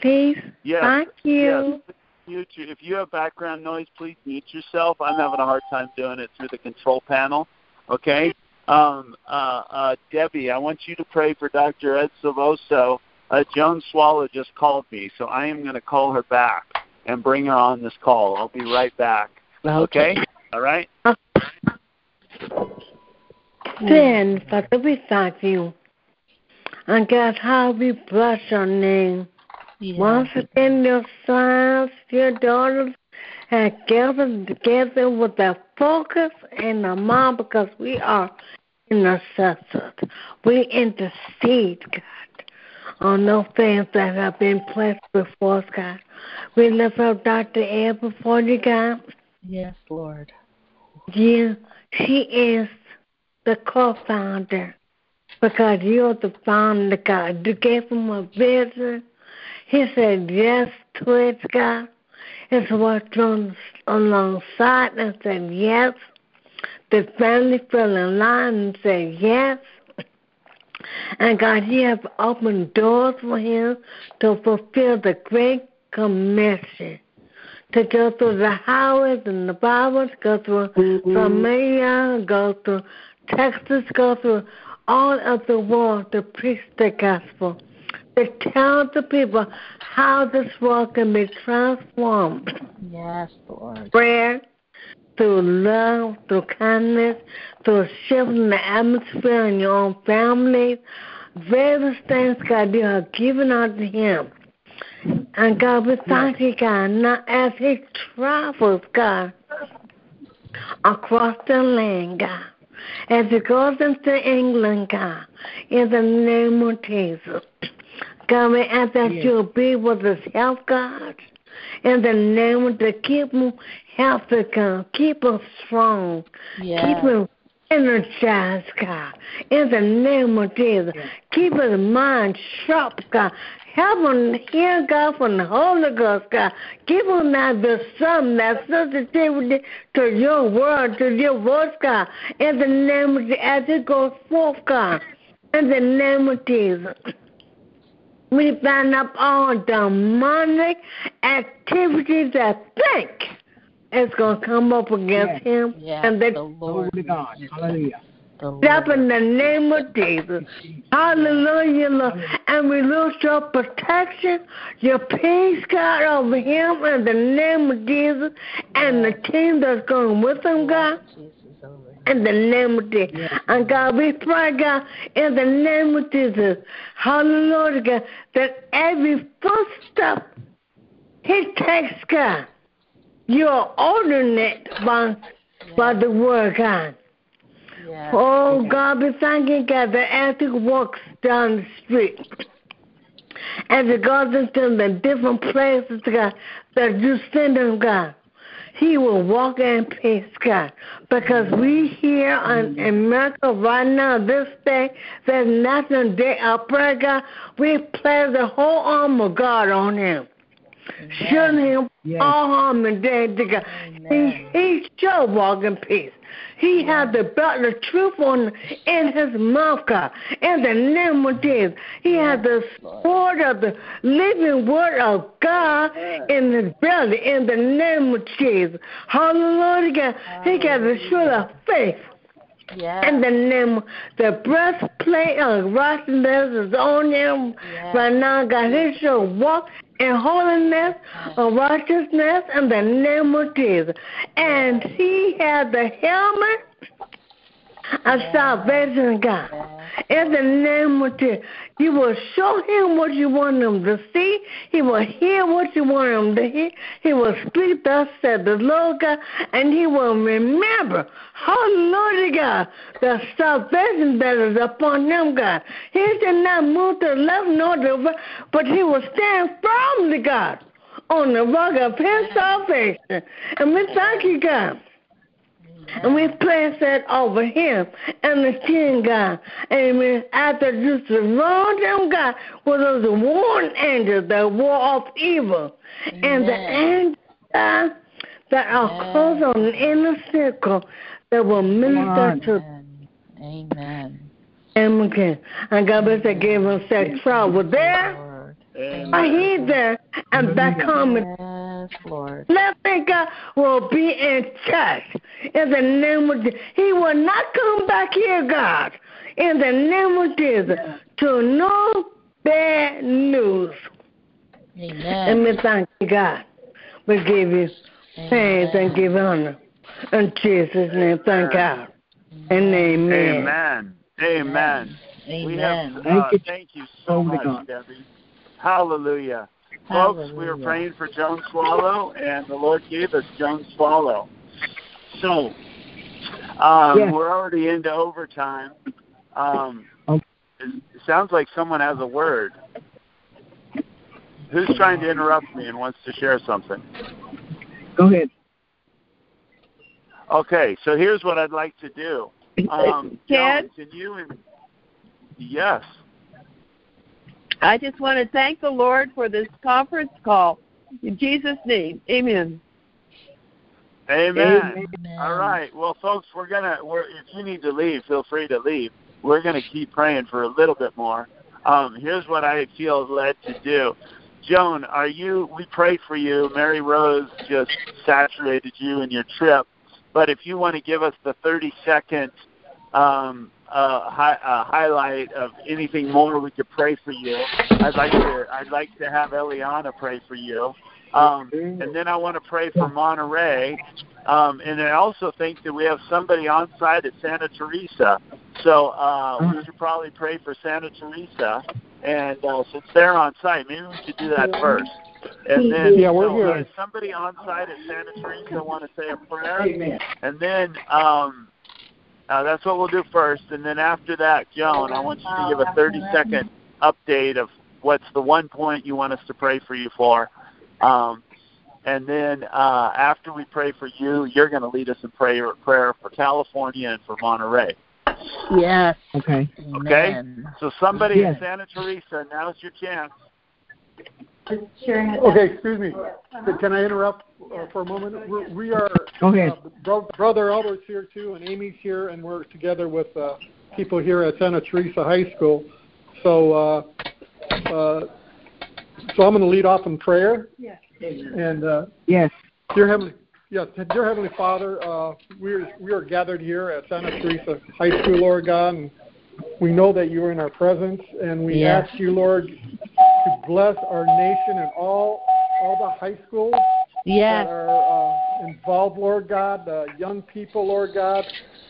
Speaker 2: Please.
Speaker 1: Yes.
Speaker 2: Thank you.
Speaker 1: Yes. Mute. If you have background noise, please mute yourself. I'm having a hard time doing it through the control panel. Okay. Um, uh, uh, Debbie, I want you to pray for Dr. Ed Silvoso. Uh, Joan Swallow just called me, so I am going to call her back and bring her on this call. I'll be right back. Okay? All right?
Speaker 2: Then, Father, we thank you. And God, how we bless your name.
Speaker 5: Yes.
Speaker 2: Once again, your sons, your daughters have gathered together with a focus and a mind because we are intercessors. We intercede, God, Oh, on those things that have been placed before us, God. We lift up Dr. Ed before you, God.
Speaker 5: Yes, Lord.
Speaker 2: Yeah, she is the co-founder because you're the founder, God. You gave him a vision. He said yes to it, God. It's worked on alongside and said yes. The family fell in line and said yes. And God, you have opened doors for him to fulfill the great commission. To go through the highways and the byways, go through mm-hmm. Somalia, go through Texas, go through all of the world to preach the gospel. To tell the people how this world can be transformed
Speaker 5: Yes, Lord.
Speaker 2: prayer, through love, through kindness, through shifting the atmosphere in your own family. Various things, God, you have given unto him. And God, we thank you, God, now as he travels, God, across the land, God, as he goes into England, God, in the name of Jesus. God, we ask that you'll be with his health, God. In the name of the keep him healthy, God. Keep him strong.
Speaker 5: Yes.
Speaker 2: Keep him energized, God. In the name of Jesus. Keep his mind sharp, God. Help him hear God from the Holy Ghost, God. Give him that discernment, that sensitivity to your word, to your voice, God. In the name of Jesus, as it goes forth, God. In the name of Jesus. We bind up all demonic activities that think it's going to come up against him.
Speaker 5: Yes,
Speaker 2: and they
Speaker 5: the Lord. God.
Speaker 9: Hallelujah.
Speaker 5: The
Speaker 2: step
Speaker 5: Lord.
Speaker 2: in the name of Jesus. Hallelujah, Lord. And we lose your protection, your peace, God, over him in the name of Jesus and the team that's going with him, God.
Speaker 5: Jesus over here.
Speaker 2: In the name of Jesus. And God, we pray, God, in the name of Jesus. Hallelujah, God, that every first step he takes, God, you're ordering it by, by the word, God.
Speaker 5: Yes.
Speaker 2: Oh, God, we thank you, God, that as he walks down the street, as he goes into the different places, God, that you send him, God, he will walk in peace, God. Because we here in America right now, this day, there's nothing day of prayer, God. We play the whole arm of God on him. Shun him yes. all harm and danger, God. He, he shall walk in peace. He had the belt of truth on in his mouth, God. In the name of Jesus. He had the sword of the living word of God in his belly. In the name of Jesus. Hallelujah. He got the sword of faith. Yeah. And the name, the breastplate of righteousness is on him yeah. right now. God, he shall walk in holiness and righteousness in the name of Jesus. And he had the helmet of salvation, God. In the name of Jesus, you will show him what you want him to see. He will hear what you want him to hear. He will speak thus said the Lord God, and he will remember, hallelujah, God, the salvation that is upon him, God. He did not move to the left nor to the right, but he will stand firmly, God, on the rock of his salvation. And we thank you, God. And we place that over him and the king, God. Amen. After you surround him, God, with those warring angels that war off evil. Amen. And the angels God, that are close on the inner circle that will minister to.
Speaker 5: Amen.
Speaker 2: Amen. And God bless that gave us that travel there. Amen. I hear there and back home.
Speaker 5: Yes, Lord.
Speaker 2: Nothing God will be in touch. In the name of Jesus. He will not come back here, God. In the name of Jesus. To no bad news.
Speaker 5: Amen.
Speaker 2: And we thank you, God. We give you praise and give honor. In Jesus' name, thank God. And amen.
Speaker 1: Amen. Amen. Amen. We have, uh, thank, you. so much, Debbie. Hallelujah. Folks, we were praying for Joan Swallow, and the Lord gave us Joan Swallow. So, um, yes. we're already into overtime. Um, okay. it, it sounds like someone has a word. Who's trying to interrupt me and wants to share something?
Speaker 9: Go ahead.
Speaker 1: Okay, so here's what I'd like to do. [LAUGHS] Um, Joan, can you? And, yes.
Speaker 10: I just want to thank the Lord for this conference call. In Jesus' name, amen.
Speaker 1: Amen. amen. All right. Well, folks, we're gonna. We're, if you need to leave, feel free to leave. We're gonna keep praying for a little bit more. Um, here's what I feel led to do. Joan, are you? We prayed for you. Mary Rose just saturated you in your trip, but if you want to give us the 30 second um, uh, hi, uh, highlight of anything more we could pray for you, I'd like to I'd like to have Eliana pray for you. Um, and then I want to pray for Monterey. Um, and I also think that we have somebody on site at Santa Teresa. So uh, we should probably pray for Santa Teresa. And uh, since they're on site, maybe we should do that first. And then
Speaker 9: yeah, we're here.
Speaker 1: Uh, somebody on site at Santa Teresa want to say a prayer. Amen. And then um, uh, that's what we'll do first, and then after that, Joan, I want you to give a 30-second update of what's the one point you want us to pray for you for. Um, and then uh, after we pray for you, you're going to lead us in prayer, prayer for California and for Monterey.
Speaker 5: Yes.
Speaker 9: Okay.
Speaker 1: Okay.
Speaker 5: Amen.
Speaker 1: So somebody yes. in Santa Teresa, now's your chance.
Speaker 9: Okay, excuse me. Can I interrupt uh, for a moment? We're, we are.
Speaker 2: Okay.
Speaker 9: Uh, bro- Brother Albert's here too, and Amy's here, and we're together with uh, people here at Santa Teresa High School. So, uh, uh, so I'm going to lead off in prayer.
Speaker 10: Yes.
Speaker 9: And uh,
Speaker 2: yes,
Speaker 9: dear heavenly, yes, dear heavenly Father, uh, we are we are gathered here at Santa Teresa High School, Lord God, and we know that you are in our presence, and we yes. ask you, Lord, to bless our nation and all all the high schools
Speaker 5: yes.
Speaker 9: that are uh, involved, Lord God, the young people, Lord God,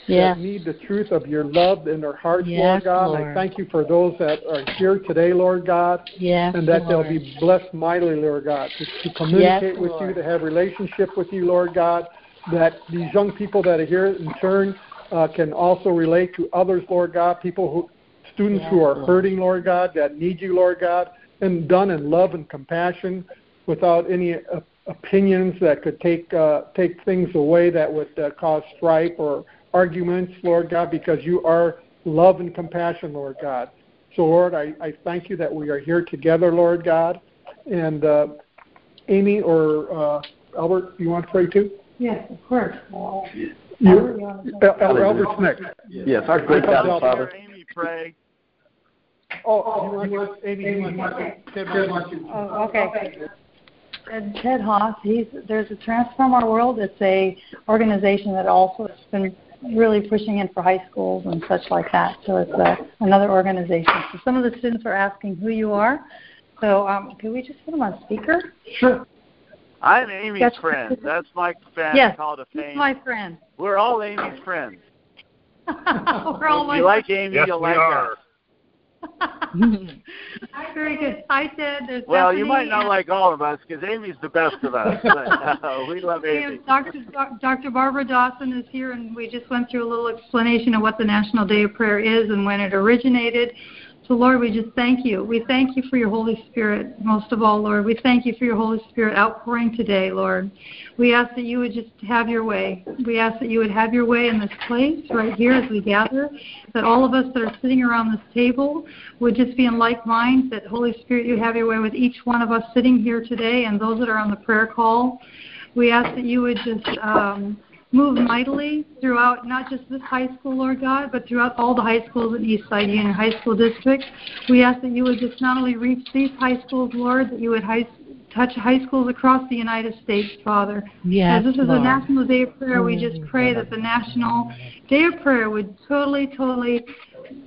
Speaker 5: yes.
Speaker 9: that need the truth of your love in their hearts,
Speaker 5: yes,
Speaker 9: Lord God.
Speaker 5: Lord.
Speaker 9: I thank you for those that are here today, Lord God,
Speaker 5: yes,
Speaker 9: and that
Speaker 5: Lord.
Speaker 9: they'll be blessed mightily, Lord God, to, to communicate with
Speaker 5: Lord.
Speaker 9: you, to have relationship with you, Lord God. That these young people that are here in turn uh, can also relate to others, Lord God, people who students who are hurting, Lord God, that need you, Lord God and done in love and compassion without any uh, opinions that could take uh, take things away that would uh, cause strife or arguments, Lord God, because you are love and compassion, Lord God. So, Lord, I, I thank you that we are here together, Lord God, and uh, Amy or uh, Albert, you want to pray too?
Speaker 7: Yes, of course.
Speaker 9: You, Albert, Albert's next.
Speaker 6: Yes, our great God Father.
Speaker 1: Amy pray.
Speaker 9: Oh, you want Amy? You want Ted wants you.
Speaker 11: Oh, okay. And Ted Haas, he's there's a Transform Our World. It's a organization that also has been really pushing in for high schools and such like that. So it's a, another organization. So some of the students are asking who you are. So um, can we just put them on speaker?
Speaker 9: Sure.
Speaker 1: I'm Amy's
Speaker 11: That's-
Speaker 1: friend. That's my fan
Speaker 11: Yes,
Speaker 1: called a
Speaker 11: he's
Speaker 1: fame.
Speaker 11: my friend.
Speaker 1: We're all Amy's friends. [LAUGHS]
Speaker 11: We're all my
Speaker 1: you like Amy,
Speaker 8: Yes,
Speaker 1: you'll
Speaker 8: we
Speaker 1: like
Speaker 8: are.
Speaker 1: us. [LAUGHS]
Speaker 11: Very good. I Ted. There's
Speaker 1: Well, you might not
Speaker 11: and-
Speaker 1: like all of us because Amy's the best of us. But, [LAUGHS] uh, we love Amy.
Speaker 11: Dr. Dr. Barbara Dawson is here, and we just went through a little explanation of what the National Day of Prayer is and when it originated. So, Lord, we just thank you. We thank you for your Holy Spirit, most of all, Lord. We thank you for your Holy Spirit outpouring today, Lord. We ask that you would just have your way. We ask that you would have your way in this place right here as we gather, that all of us that are sitting around this table would just be in like mind, that Holy Spirit, you have your way with each one of us sitting here today and those that are on the prayer call. We ask that you would just um, move mightily throughout not just this high school, Lord God, but throughout all the high schools in Eastside Union High School District. We ask that you would just not only reach these high schools, Lord, that you would high, touch high schools across the United States, Father.
Speaker 5: Yes,
Speaker 11: As this is
Speaker 5: Lord.
Speaker 11: a National Day of Prayer, we just mm-hmm. pray that the National Day of Prayer would totally, totally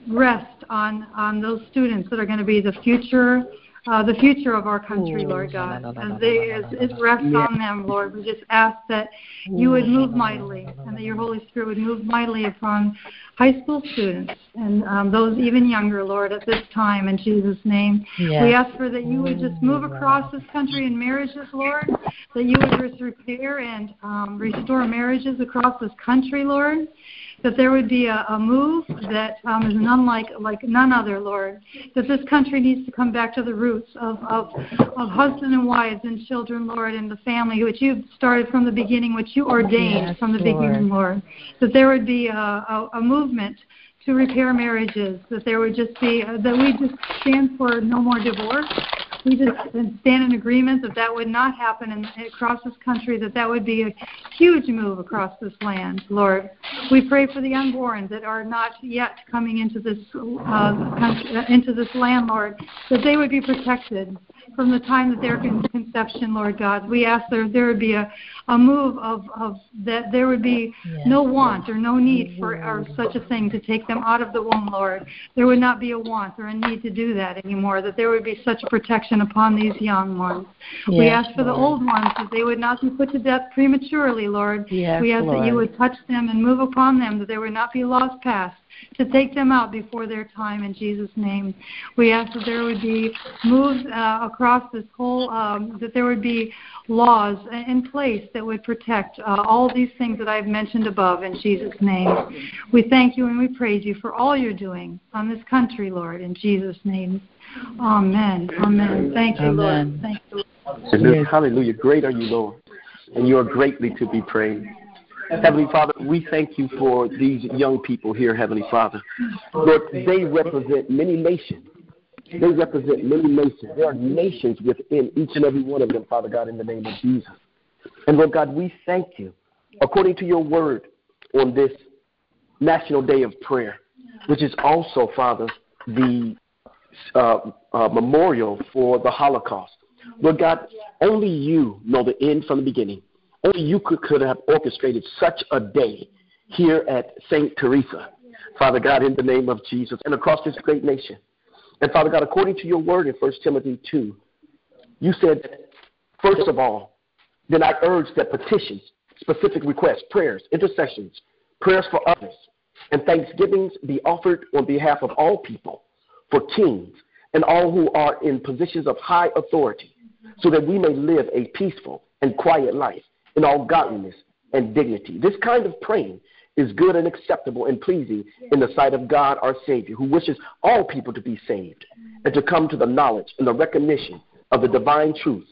Speaker 11: rest on on those students that are going to be the future uh, the future of our country, Lord God. As they as it rests on them, Lord, we just ask that you would move mightily and that your Holy Spirit would move mightily upon high school students and um, those even younger, Lord, at this time in Jesus' name.
Speaker 5: Yes.
Speaker 11: We ask for that you would just move across this country in marriages, Lord, that you would just repair and um, restore marriages across this country, Lord that there would be a, a move that um, is none like like none other, Lord. That this country needs to come back to the roots of of, of husband and wives and children, Lord, and the family, which you started from the beginning, which you ordained
Speaker 5: Yes,
Speaker 11: from the
Speaker 5: Lord.
Speaker 11: beginning, Lord. That there would be a, a, a movement to repair marriages. That there would just be uh, that we just stand for no more divorce. We just stand in agreement that that would not happen in, across this country. That that would be a huge move across this land, Lord. We pray for the unborn that are not yet coming into this uh, country, into this land, Lord, that they would be protected from the time that they're in conception, Lord God. We ask that there would be a, a move of, of that there would be no want or no need for or such a thing to take them out of the womb, Lord. There would not be a want or a need to do that anymore. That there would be such a protection upon these young ones. we
Speaker 5: Yes,
Speaker 11: ask for the old ones that they would not be put to death prematurely, Lord.
Speaker 5: Yes,
Speaker 11: we ask that you would touch them and move upon them, that there would not be lost past, to take them out before their time in Jesus' name. We ask that there would be moves uh, across this whole, um, that there would be laws in place that would protect uh, all these things that I've mentioned above in Jesus' name. We thank you and we praise you for all you're doing on this country, Lord, in Jesus' name. Amen. Amen. Thank you,
Speaker 5: Amen.
Speaker 11: Lord. Thank you.
Speaker 6: Amen. Hallelujah. Great are you, Lord. And you are greatly to be praised. Heavenly Father, we thank you for these young people here, Heavenly Father. Lord, they represent many nations. They represent many nations. There are nations within each and every one of them, Father God, in the name of Jesus. And Lord God, we thank you, according to your word, on this National Day of Prayer, which is also, Father, the uh, uh, memorial for the Holocaust. Lord God, only you know the end from the beginning. Only you could, could have orchestrated such a day here at St. Teresa, Father God, in the name of Jesus, and across this great nation. And Father God, according to your word in 1 Timothy 2, you said, that, first of all, then I urge that petitions, specific requests, prayers, intercessions, prayers for others, and thanksgivings be offered on behalf of all people, for kings, and all who are in positions of high authority, so that we may live a peaceful and quiet life in all godliness and dignity. This kind of praying is good and acceptable and pleasing in the sight of God our Savior, who wishes all people to be saved and to come to the knowledge and the recognition of the divine truth.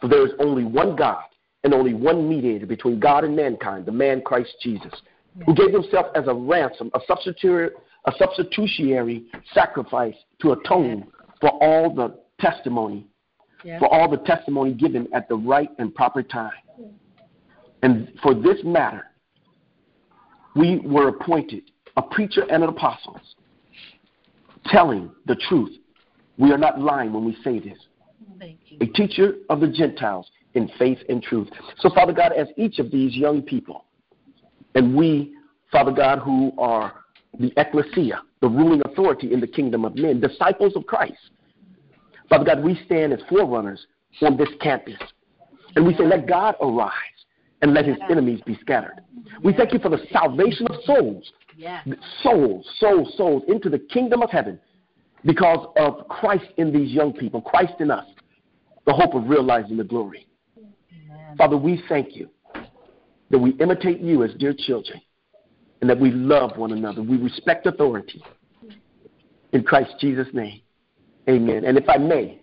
Speaker 6: For there is only one God and only one mediator between God and mankind, the man Christ Jesus, who gave himself as a ransom, a substitute, a substitutionary sacrifice to atone for all the testimony yeah. for all the testimony given at the right and proper time. And for this matter, we were appointed a preacher and an apostle, telling the truth. We are not lying when we say this. A teacher of the Gentiles in faith and truth. So, Father God, as each of these young people, and we, Father God, who are the ecclesia, the ruling authority in the kingdom of men, disciples of Christ, Father God, we stand as forerunners on this campus. And we say, let God arise and let his enemies be scattered. We thank you for the salvation of souls. Souls, souls, souls into the kingdom of heaven because of Christ in these young people, Christ in us, the hope of realizing the glory. Father, we thank you that we imitate you as dear children and that we love one another. We respect authority. In Christ Jesus' name, amen. And if I may,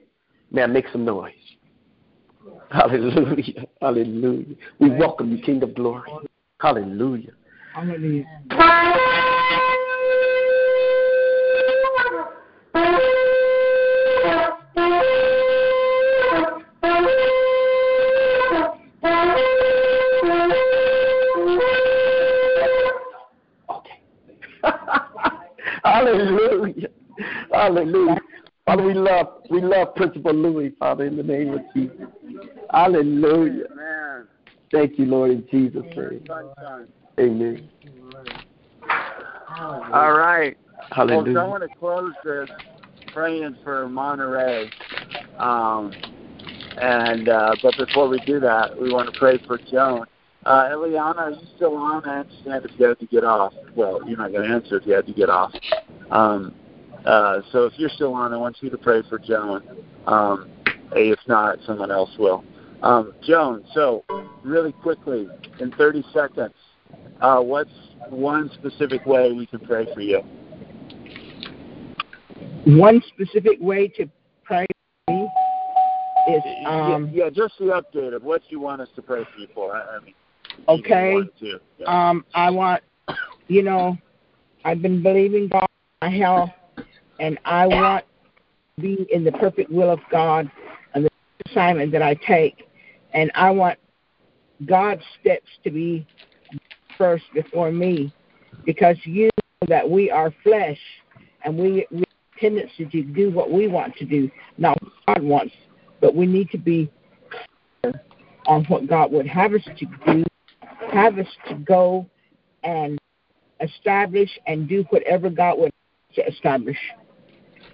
Speaker 6: may I make some noise? [LAUGHS] Hallelujah. Hallelujah. We welcome you, King of glory. Hallelujah. Hallelujah. [LAUGHS] Hallelujah. Hallelujah. Father, we love we love Principal Louis, Father, in the name of Jesus. Hallelujah. Amen. Thank you, Lord, in Jesus' name. Amen.
Speaker 1: All right.
Speaker 6: Hallelujah.
Speaker 1: Well, I want to close this praying for Monterey. Um, and uh, but before we do that, we want to pray for Joan. Uh, Eliana, are you still on? I understand if you had to get off. Well, you're not going to answer if you had to get off. Um, uh, so if you're still on, I want you to pray for Joan. Um, if not, someone else will. Um, Joan, so really quickly, in 30 seconds, uh, what's one specific way we can pray for you?
Speaker 12: One specific way to pray for me is um,
Speaker 1: yeah, yeah, just the update of what you want us to pray for you for. I, I mean,
Speaker 12: okay.
Speaker 1: Yeah.
Speaker 12: Um, I want, you know, I've been believing God my health, and I want to be in the perfect will of God and the assignment that I take, and I want God's steps to be first before me, because you know that we are flesh, and we we have tendency to do what we want to do, not what God wants, but we need to be clear on what God would have us to do, have us to go and establish and do whatever God would to establish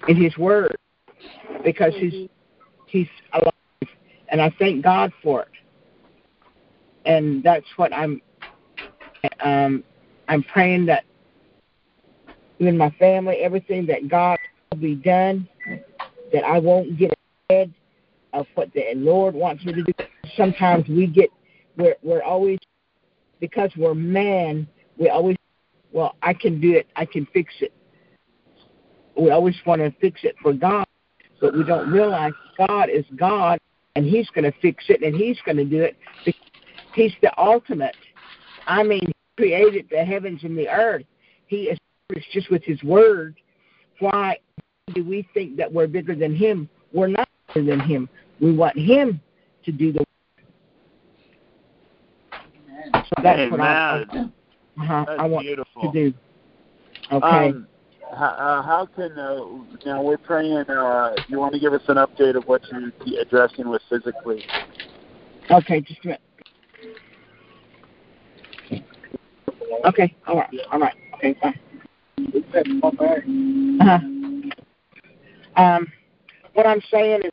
Speaker 12: in His Word because He's He's alive, and I thank God for it. And that's what I'm um, I'm praying that in my family, everything that God will be done, that I won't get ahead of what the Lord wants me to do. Sometimes we get we're we're always because we're man, we always well, I can do it, I can fix it we always want to fix it for God, but we don't realize God is God and He's going to fix it and He's going to do it. He's the ultimate. I mean, He created the heavens and the earth. He established just with His word. Why do we think that we're bigger than Him? We're not bigger than Him. We want Him to do the work. So that's
Speaker 1: Amen.
Speaker 12: what I, uh-huh,
Speaker 1: that's
Speaker 12: I want
Speaker 1: beautiful.
Speaker 12: to do. Okay.
Speaker 1: Um, how, uh, how can uh, now we're praying? Uh, you want to give us an update of what you're addressing with physically?
Speaker 12: Okay, just a minute. Okay, all right, all right, okay, fine. Uh-huh. Um, what I'm saying is,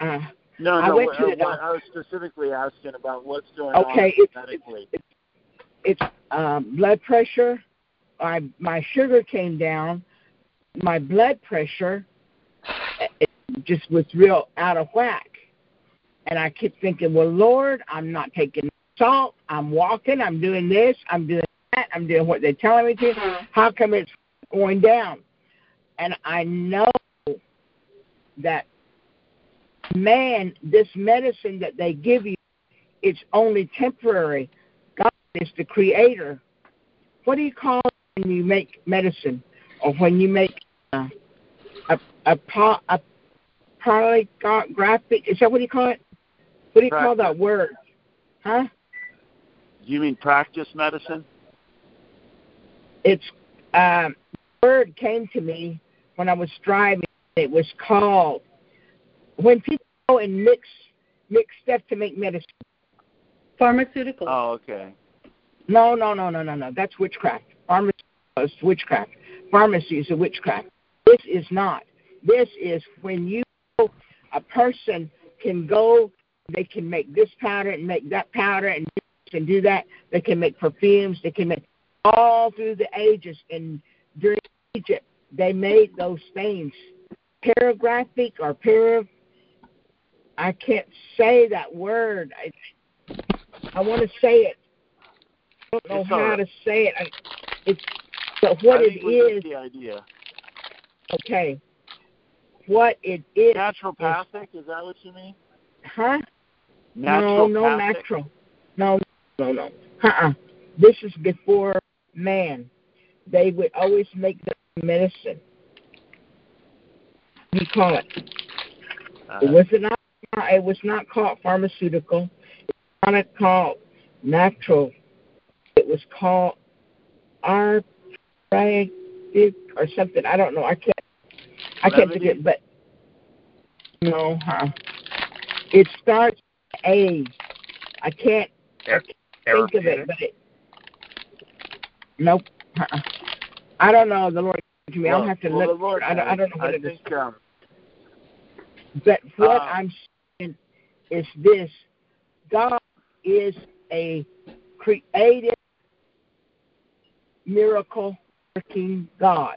Speaker 12: uh,
Speaker 1: no,
Speaker 12: I went to
Speaker 1: uh,
Speaker 12: the
Speaker 1: I was specifically asking about what's going
Speaker 12: okay,
Speaker 1: on
Speaker 12: it's,
Speaker 1: medically.
Speaker 12: It's, it's, it's um, blood pressure. I my sugar came down. My blood pressure it just was real out of whack. And I kept thinking, well, Lord, I'm not taking salt. I'm walking. I'm doing this. I'm doing that. I'm doing what they're telling me to. Mm-hmm. How come it's going down? And I know that man, this medicine that they give you, it's only temporary. God is the creator. What do you call it when you make medicine or when you make uh, a a, a polygraphic. Is that what you call it? What do you
Speaker 1: practice.
Speaker 12: call that word? Huh?
Speaker 1: You mean practice medicine?
Speaker 12: It's um, word came to me when I was driving. It was called when people go and mix mix stuff to make medicine.
Speaker 7: Pharmaceutical.
Speaker 1: Oh, okay.
Speaker 12: No, no, no, no, no, no. That's witchcraft. Pharmacy is witchcraft. Pharmacy is a witchcraft. This is not. This is when you a person can go. They can make this powder and make that powder and do this and do that. They can make perfumes. They can make all through the ages and during Egypt they made those things. Paragraphic or para I can't say that word. I I want to say it. I don't know
Speaker 1: It's
Speaker 12: how
Speaker 1: right.
Speaker 12: to say it. I, it's but what
Speaker 1: I
Speaker 12: it is.
Speaker 1: the idea.
Speaker 12: Okay. What it is.
Speaker 1: Naturopathic, is that what you mean?
Speaker 12: Huh?
Speaker 1: Natural
Speaker 12: no, no natural. No, no, no. Uh-uh. This is before man. They would always make the medicine. You call it? Uh-huh. It was not. It was not called pharmaceutical. It was not called natural. It was called arthritic or something. I don't know. I can't. I can't
Speaker 1: Remedy?
Speaker 12: forget. But no, huh? It starts A. I can't
Speaker 8: Air,
Speaker 12: think of it, but it. Nope. Uh-uh. I don't know. The Lord to me. I'll have to
Speaker 1: well,
Speaker 12: look.
Speaker 1: the Lord
Speaker 12: I don't. I don't know what
Speaker 1: I
Speaker 12: it is.
Speaker 1: think, um,
Speaker 12: But what
Speaker 1: Uh,
Speaker 12: I'm saying is this God is a creative, miracle working God.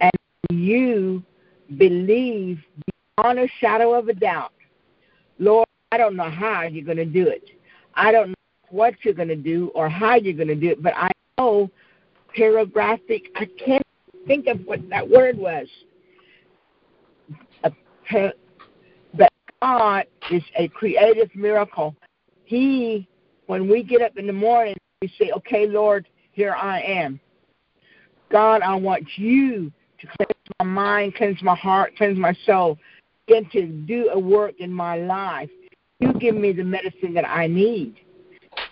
Speaker 12: And you believe beyond a shadow of a doubt, Lord, I don't know how you're going to do it. I don't know what you're going to do or how you're going to do it, but I know paragraphic, I can't think of what that word was. But God is a creative miracle. He, when we get up in the morning, we say, Okay, Lord, here I am. God, I want you to cleanse my mind, cleanse my heart, cleanse my soul, begin to do a work in my life. You give me the medicine that I need.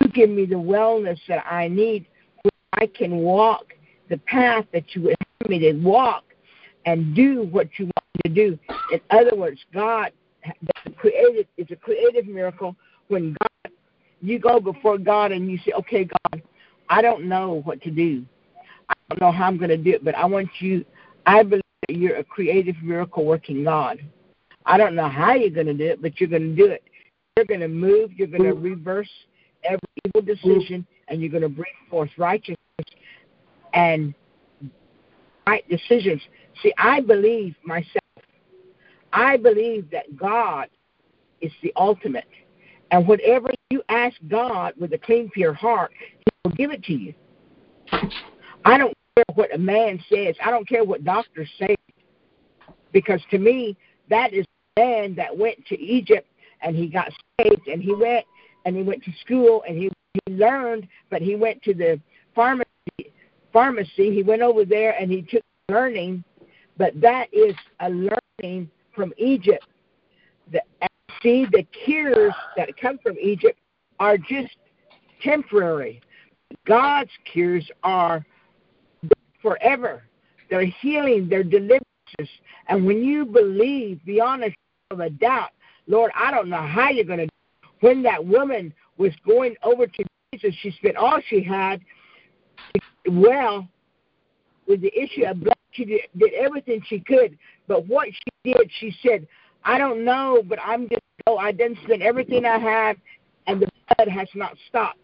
Speaker 12: You give me the wellness that I need where I can walk the path that you would have me to walk and do what you want me to do. In other words, God creative it's a creative miracle when God you go before God and you say, Okay, God, I don't know what to do. I don't know how I'm gonna do it, but I want you I believe that you're a creative miracle working God. I don't know how you're gonna do it, but you're gonna do it. You're gonna move, you're gonna mm-hmm. reverse every evil decision and you're gonna bring forth righteousness and right decisions. See, I believe myself. I believe that God is the ultimate. And whatever you ask God with a clean, pure heart, He will give it to you. I don't care what a man says. I don't care what doctors say. Because to me, that is the man that went to Egypt and he got saved and he went and he went to school and he, he learned, but he went to the pharmacy pharmacy. He went over there and he took learning, but that is a learning from Egypt. The, see, the cures that come from Egypt are just temporary. God's cures are forever. They're healing, they're deliverances. And when you believe beyond a shadow of a doubt, Lord, I don't know how you're going to. When that woman was going over to Jesus, she spent all she had well with the issue of blood. She did, did everything she could, but what she did, she said, "I don't know, but I'm just go. I didn't spend everything I had, and the blood has not stopped.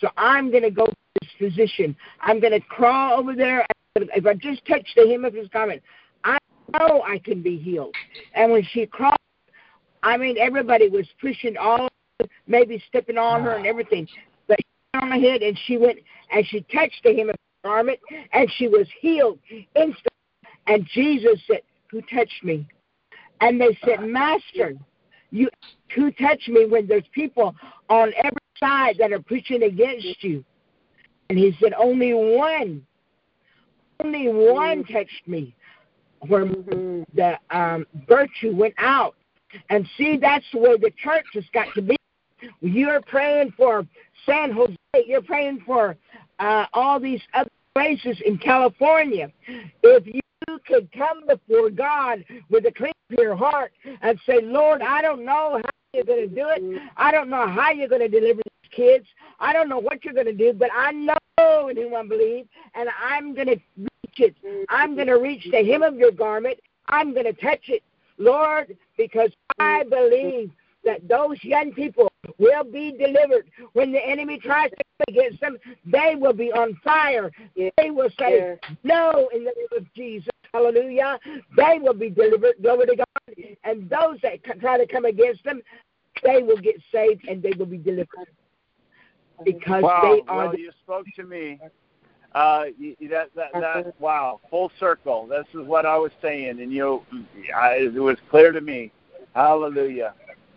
Speaker 12: So I'm going to go to this physician. I'm going to crawl over there. If I just touch the hem of his garment, I know I can be healed." And when she crawled, I mean, everybody was pushing all, maybe stepping on her and ah. everything, but she went on ahead and she went and she touched the hem of his garment and she was healed instantly. And Jesus said, "Who touched me?" And they said, ah. "Master, you who touched me?" When there's people on every side that are preaching against you, and he said, "Only one, only one touched me." where the um, virtue went out. And see, that's where the church has got to be. You're praying for San Jose. You're praying for uh, all these other places in California. If you could come before God with a clean pure heart and say, Lord, I don't know how you're going to do it. I don't know how you're going to deliver these kids. I don't know what you're going to do, but I know in whom I believe, and I'm going to reach it. I'm going to reach the hem of your garment. I'm going to touch it, Lord, because I believe that those young people will be delivered. When the enemy tries to come against them, they will be on fire. They will say no in the name of Jesus. Hallelujah. They will be delivered. Glory to God. And those that try to come against them, they will get saved and they will be delivered. Because
Speaker 1: wow.
Speaker 12: they are
Speaker 1: well,
Speaker 12: the
Speaker 1: you spoke to me. Uh, that, that, that, wow, full circle. This is what I was saying, and you, I, it was clear to me. Hallelujah.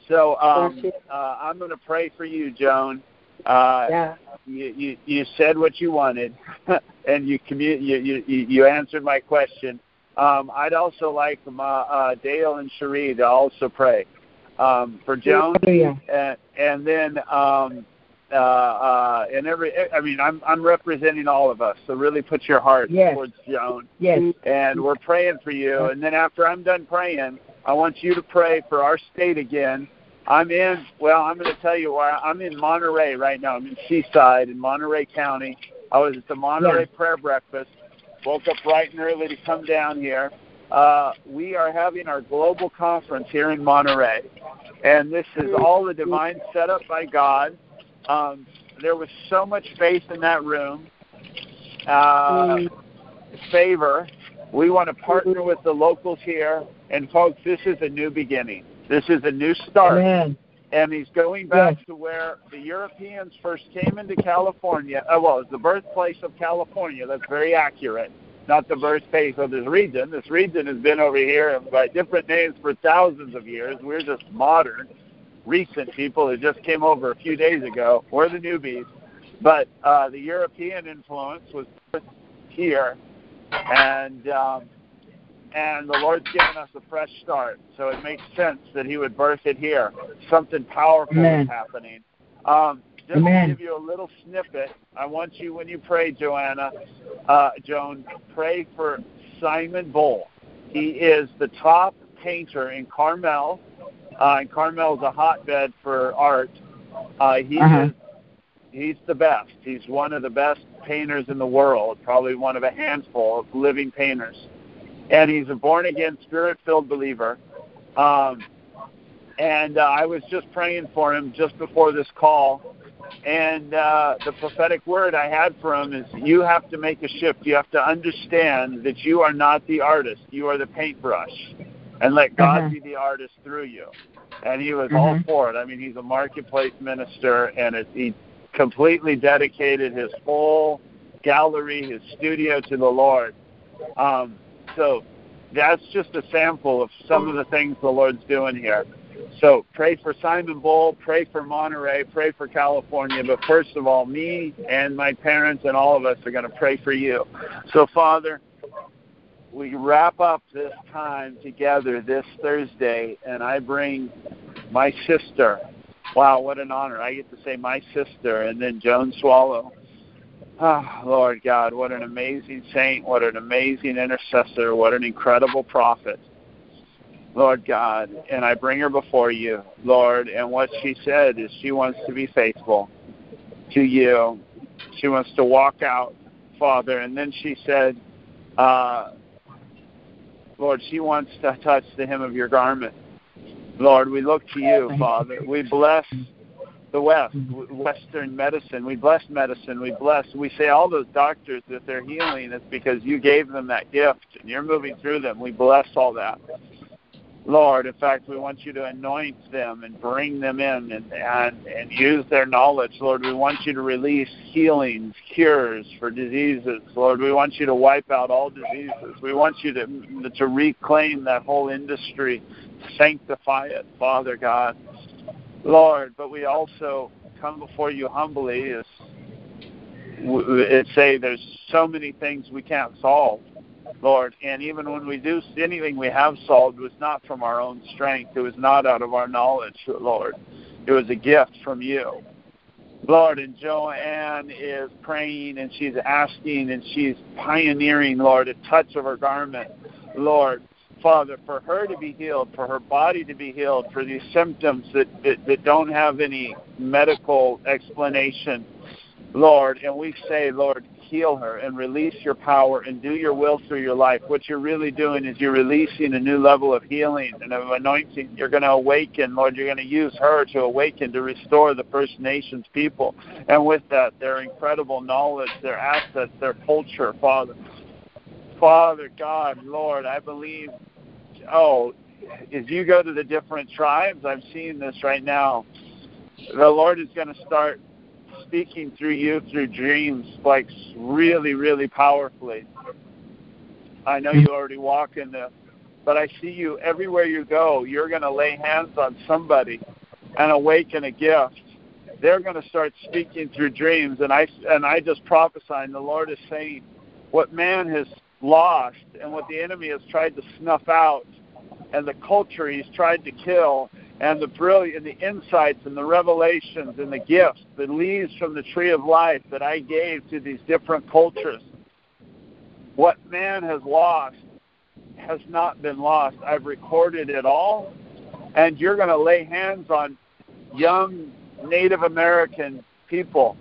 Speaker 1: So um, uh, I'm going to pray for you, Joan. Uh,
Speaker 3: yeah.
Speaker 1: You, you you said what you wanted, [LAUGHS] and you commu- you, you you answered my question. Um, I'd also like my, uh, Dale and Cherie to also pray um, for Joan, and, and then um, uh, uh, and every. I mean, I'm I'm representing all of us, so really put your heart
Speaker 12: Yes.
Speaker 1: towards Joan,
Speaker 12: Yes.
Speaker 1: and we're praying for you. And then after I'm done praying, I want you to pray for our state again. I'm in. Well, I'm going to tell you why. I'm in Monterey right now. I'm in Seaside in Monterey County. I was at the Monterey Prayer Breakfast. Woke up bright and early to come down here. Uh, we are having our global conference here in Monterey, and this is all the divine setup by God. Um, there was so much faith in that room. Uh, favor. We want to partner with the locals here, and folks, this is a new beginning. This is a new start.
Speaker 12: Amen.
Speaker 1: And he's going back to where the Europeans first came into California. Uh, well, it's the birthplace of California. That's very accurate. Not the birthplace of this region. This region has been over here by different names for thousands of years. We're just modern, recent people who just came over a few days ago. We're the newbies. But uh, the European influence was here, and um, and the Lord's given us a fresh start. So it makes sense that He would birth it here. Something powerful
Speaker 12: Amen.
Speaker 1: is happening. Um, just
Speaker 12: Amen.
Speaker 1: to give you a little snippet, I want you, when you pray, Joanna, uh, Joan, pray for Simon Bull. He is the top painter in Carmel, uh, and Carmel is a hotbed for art. Uh, he
Speaker 12: Uh-huh.
Speaker 1: is he's the best. He's one of the best painters in the world, probably one of a handful of living painters. And he's a born again, spirit filled believer. Um, and uh, I was just praying for him just before this call. And uh, the prophetic word I had for him is you have to make a shift. You have to understand that you are not the artist, you are the paintbrush. And let God
Speaker 12: Uh-huh.
Speaker 1: be the artist through you. And he was all
Speaker 12: Mhm.
Speaker 1: for it. I mean, he's a marketplace minister, and it, he completely dedicated his whole gallery, his studio to the Lord. Um, so that's just a sample of some of the things the Lord's doing here. So pray for Simon Bull, pray for Monterey, pray for California, but first of all, me and my parents and all of us are going to pray for you. So, Father, we wrap up this time together this Thursday, and I bring my sister. Wow, what an honor. I get to say my sister, and then Joan Swallow. Ah, Lord God, what an amazing saint, what an amazing intercessor, what an incredible prophet. Lord God, and I bring her before you, Lord, and what she said is she wants to be faithful to you. She wants to walk out, Father, and then she said, uh, Lord, she wants to touch the hem of your garment. Lord, we look to you, Father. We bless the West, Western medicine. We bless medicine. We bless. We say all those doctors that they're healing is because you gave them that gift and you're moving through them. We bless all that. Lord, in fact, we want you to anoint them and bring them in and, and, and use their knowledge. Lord, we want you to release healings, cures for diseases. Lord, we want you to wipe out all diseases. We want you to, to reclaim that whole industry, sanctify it, Father God. Lord, but we also come before you humbly as say there's so many things we can't solve. Lord. And even when we do anything we have solved was not from our own strength. It was not out of our knowledge, Lord. It was a gift from you. Lord, and Joanne is praying and she's asking and she's pioneering, Lord, a touch of her garment, Lord. Father, for her to be healed, for her body to be healed, for these symptoms that, that, that don't have any medical explanation, Lord. And we say, Lord, heal her and release your power and do your will through your life. What you're really doing is you're releasing a new level of healing and of anointing. You're going to awaken, Lord. You're going to use her to awaken, to restore the First Nations people. And with that, their incredible knowledge, their assets, their culture, Father. Father God, Lord, I believe, oh, as you go to the different tribes, I'm seeing this right now. The Lord is going to start speaking through you through dreams, like really, really powerfully. I know you already walk in the, but I see you everywhere you go. You're going to lay hands on somebody and awaken a gift. They're going to start speaking through dreams, and I and I just prophesy. And the Lord is saying, what man has lost and what the enemy has tried to snuff out, and the culture he's tried to kill, and the brilliant, the insights and the revelations and the gifts, the leaves from the tree of life that I gave to these different cultures. What man has lost has not been lost. I've recorded it all, and you're going to lay hands on young Native American people.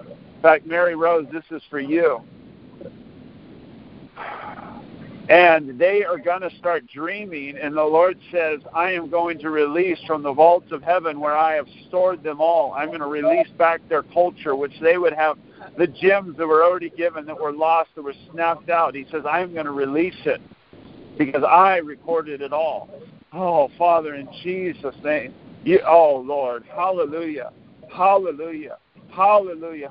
Speaker 1: In fact, Mary Rose, this is for you and they are going to start dreaming and the lord says i am going to release from the vaults of heaven where i have stored them all. I'm going to release back their culture which they would have the gems that were already given that were lost that were snapped out. He says i'm going to release it because i recorded it all. Oh father in jesus name you oh lord hallelujah hallelujah Hallelujah.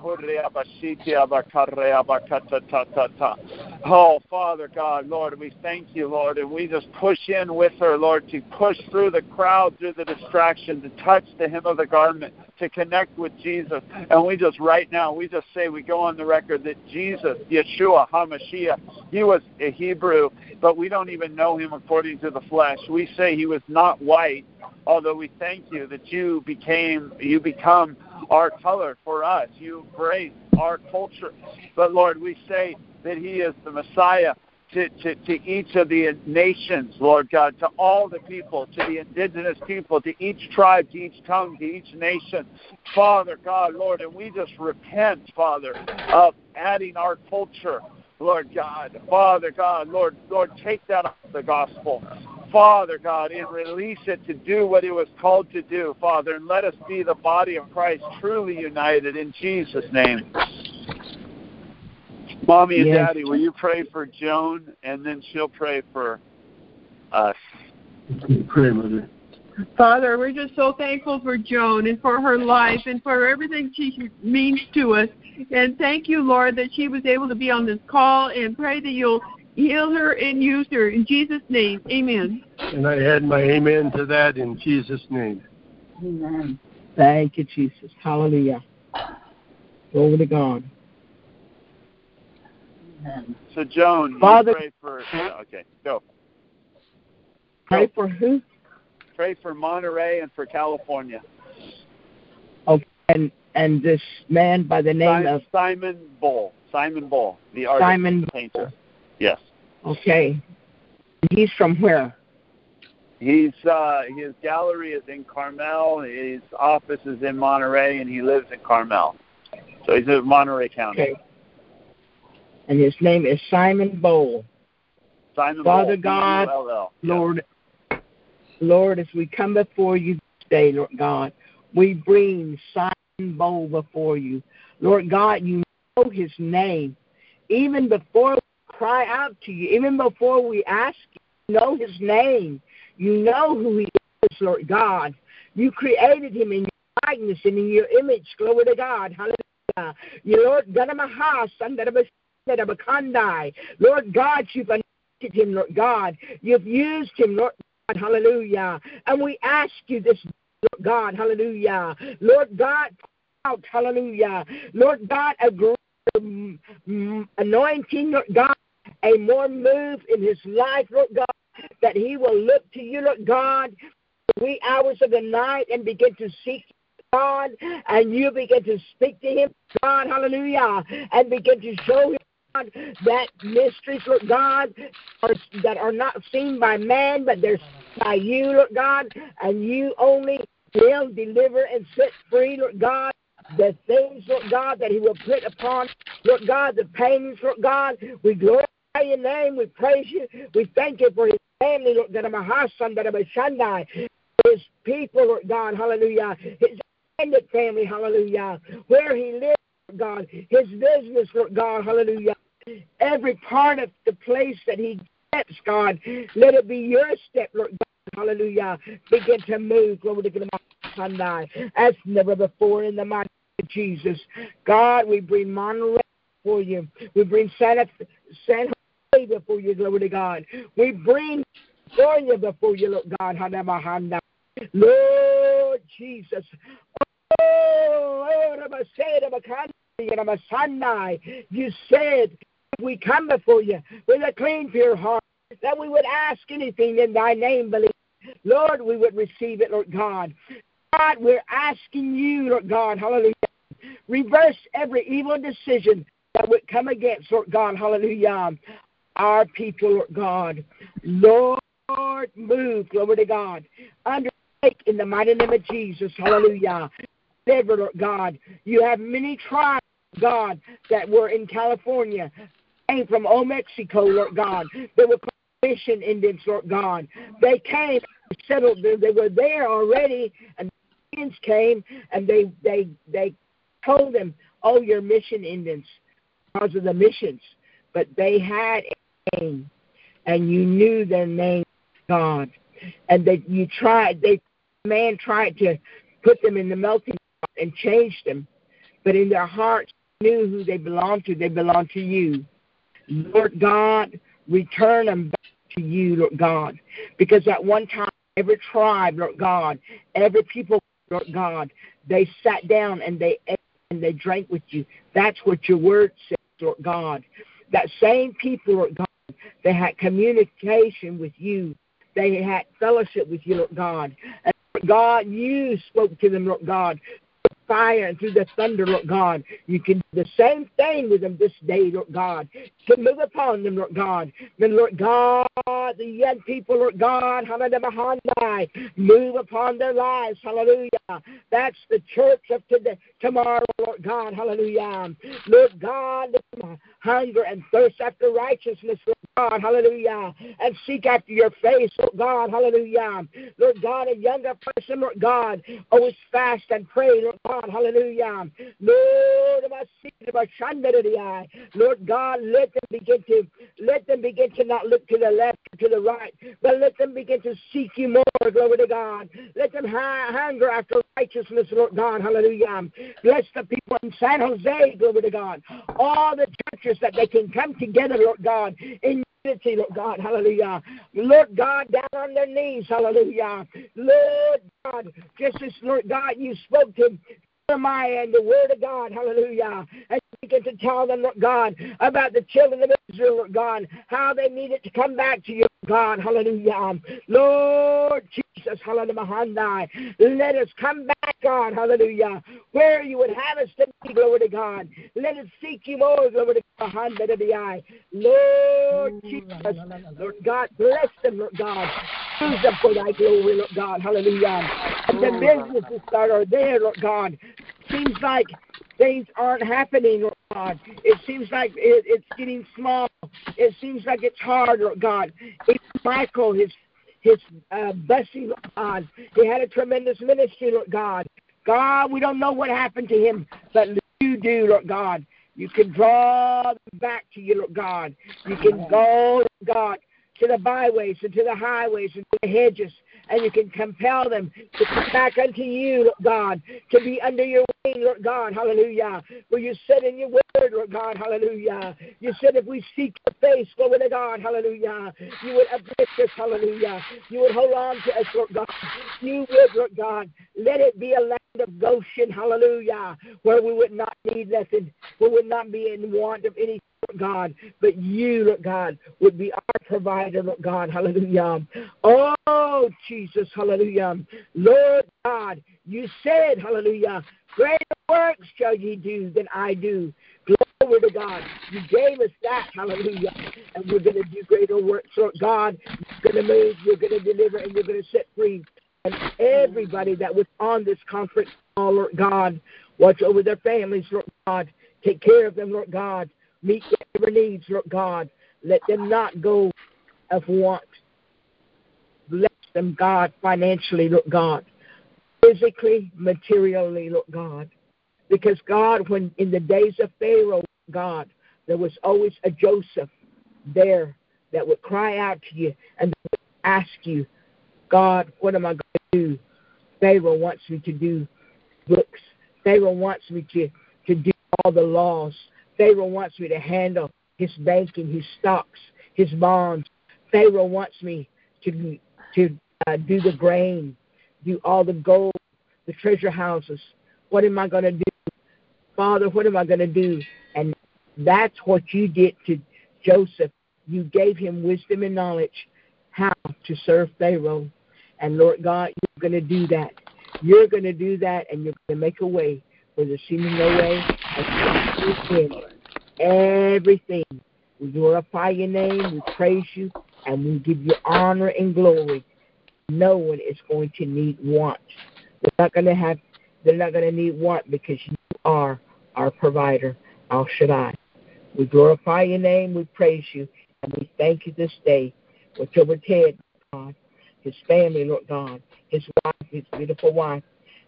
Speaker 1: Oh, Father God, Lord, we thank you, Lord, and we just push in with her, Lord, to push through the crowd, through the distraction, to touch the hem of the garment, to connect with Jesus. And we just, right now, we just say, we go on the record that Jesus, Yeshua, HaMashiach, he was a Hebrew, but we don't even know him according to the flesh. We say he was not white, although we thank you that you became, you become our color for us. You embrace our culture. But Lord, we say that He is the Messiah to, to, to each of the nations, Lord God, to all the people, to the indigenous people, to each tribe, to each tongue, to each nation. Father God, Lord, and we just repent, Father, of adding our culture, Lord God. Father God, Lord, Lord, take that out of the gospel. Father God, and release it to do what it was called to do, Father, and let us be the body of Christ truly united in Jesus' name. Mommy and yes. Daddy, will you pray for Joan, and then she'll pray for us.
Speaker 13: Pray, Mother.
Speaker 10: Father, we're just so thankful for Joan and for her life and for everything she means to us. And thank you, Lord, that she was able to be on this call and pray that you'll heal her and use her. In Jesus' name, amen.
Speaker 13: And I add my amen to that in Jesus' name.
Speaker 12: Amen. Thank you, Jesus. Hallelujah. Glory to God.
Speaker 1: Amen. So, Joan,
Speaker 12: Father,
Speaker 1: pray for. Okay, go.
Speaker 12: Pray for who?
Speaker 1: Pray for Monterey and for California.
Speaker 12: Okay, and and this man by the name
Speaker 1: Simon,
Speaker 12: of
Speaker 1: Simon Bull. Simon Bull, the artist,
Speaker 12: Simon
Speaker 1: the painter. Yes.
Speaker 12: Okay. He's from where?
Speaker 1: He's uh his gallery is in Carmel, his office is in Monterey and he lives in Carmel. So he's in Monterey County.
Speaker 12: Okay. And his name is Simon Bowl.
Speaker 1: Simon
Speaker 12: Father
Speaker 1: Bowl,
Speaker 12: God,
Speaker 1: B-U-L-L.
Speaker 12: Lord, Lord, as we come before you today, Lord God, we bring Simon Bowl before you. Lord God, you know his name. Even before cry out to you. Even before we ask, you know his name. You know who he is, Lord God. You created him in your likeness and in your image. Glory to God. Hallelujah. You Lord God of my house, Lord God, you've anointed him, Lord God. You've used him, Lord God. Hallelujah. And we ask you this, Lord God. Hallelujah. Lord God, out. Hallelujah. Lord God, a great um, anointing, Lord God, a more move in his life, Lord God, that he will look to you, Lord God, wee hours of the night and begin to seek God, and you begin to speak to him, God, hallelujah, and begin to show him. God, that mysteries, Lord God, are, that are not seen by man, but they're by you, Lord God, and you only will deliver and set free, Lord God, the things, Lord God, that He will put upon, Lord God, the pains, Lord God. We glorify your name. We praise you. We thank you for His family, Lord God, His people, Lord God, hallelujah. His extended family, hallelujah. Where He lives, Lord God. His business, Lord God, hallelujah. Every part of the place that He steps, God, let it be your step, Lord God. Hallelujah. Begin to move. Glory to God. As never before in the mighty of Jesus. God, we bring Monterey for you. We bring San, San Before you. Glory to God. We bring California before you, Lord God. Lord Jesus. Oh, you said we come before you with a clean, pure heart, that we would ask anything in thy name, believe. Lord, we would receive it, Lord God. God, we're asking you, Lord God, hallelujah, reverse every evil decision that would come against, Lord God, hallelujah, our people, God. Lord, move, glory to God. Undertake in the mighty name of Jesus, hallelujah. Deliver, God. You have many tribes, God, that were in California, came from Old Mexico, Lord God. They were mission Indians, Lord God. They came settled there. they were there already and the Indians came and they they they told them, Oh, you're mission Indians because of the missions. But they had name and you knew their name God. And that you tried they man tried to put them in the melting pot and change them. But in their hearts knew who they belonged to. They belonged to you. Lord God, return them back to you, Lord God. Because at one time, every tribe, Lord God, every people, Lord God, they sat down and they ate and they drank with you. That's what your word says, Lord God. That same people, Lord God, they had communication with you. They had fellowship with you, Lord God. And God, you spoke to them, Lord God, fire and through the thunder, Lord God. You can the same thing with them this day, Lord God. To move upon them, Lord God. Then, Lord God, the young people, Lord God, hallelujah, move upon their lives, hallelujah. That's the church of today, tomorrow, Lord God, hallelujah. Lord God, hunger and thirst after righteousness, Lord God, hallelujah, and seek after your face, Lord God, hallelujah. Lord God, a younger person, Lord God, always fast and pray, Lord God, hallelujah. Lord, Lord God, let them begin to let them begin to not look to the left to the right, but let them begin to seek you more, glory to God. Let them hunger after righteousness, Lord God, hallelujah. Bless the people in San Jose, glory to God. All the churches that they can come together, Lord God, in unity, Lord God, hallelujah. Lord God, down on their knees, hallelujah. Lord God, just as, Lord God, you spoke to Jeremiah and the Word of God, hallelujah. And begin to tell them, Lord God, about the children of Israel, Lord God, how they needed to come back to you, God, hallelujah. Lord Jesus, hallelujah. Let us come back, God, hallelujah, where you would have us to be, glory to God. Let us seek you more, glory to God, hallelujah. Lord Jesus, Lord God, bless them, Lord God. Use them for thy glory, Lord God, hallelujah. And the businesses that are there, Lord God, seems like things aren't happening, Lord God. It seems like it, it's getting small. It seems like it's hard, Lord God. Even Michael, his his uh, blessing, Lord God. He had a tremendous ministry, Lord God. God, we don't know what happened to him, but you do, Lord God. You can draw them back to you, Lord God. You can go, Lord God, to the byways and to the highways and to the hedges and you can compel them to come back unto you, Lord God, to be under your wing, Lord God, hallelujah. Where you said in your word, Lord God, hallelujah. You said if we seek your face, glory to God, hallelujah, you would uplift us, hallelujah. You would hold on to us, Lord God. You would, Lord God, let it be a of Goshen, hallelujah, where we would not need nothing, we would not be in want of Lord God, but you, Lord God, would be our provider, Lord God. Hallelujah. Oh, Jesus, hallelujah. Lord God, you said, hallelujah, greater works shall ye do than I do. Glory to God. You gave us that, hallelujah. And we're going to do greater works, Lord God. You're going to move, you're going to deliver, and you're going to set free. And everybody that was on this conference call, Lord God, watch over their families, Lord God. Take care of them, Lord God. Meet their needs, Lord God. Let them not go of want. Bless them, God, financially, Lord God. Physically, materially, Lord God. Because, God, when in the days of Pharaoh, God, there was always a Joseph there that would cry out to you and ask you, God, what am I going to do? Pharaoh wants me to do books. Pharaoh wants me to, to do all the laws. Pharaoh wants me to handle his banking, his stocks, his bonds. Pharaoh wants me to to uh, do the grain, do all the gold, the treasure houses. What am I going to do, Father? What am I going to do? And that's what you did to Joseph. You gave him wisdom and knowledge how to serve Pharaoh. And Lord God, you're going to do that. You're going to do that, and you're going to make a way where there seems no way. Everything. We glorify your name, we praise you, and we give you honor and glory. No one is going to need want. They're not going to have. They're not going to need want because you are our provider, El Shaddai. We glorify your name, we praise you, and we thank you this day. Watch over Ted, God, his family, Lord God, his wife, his beautiful wife.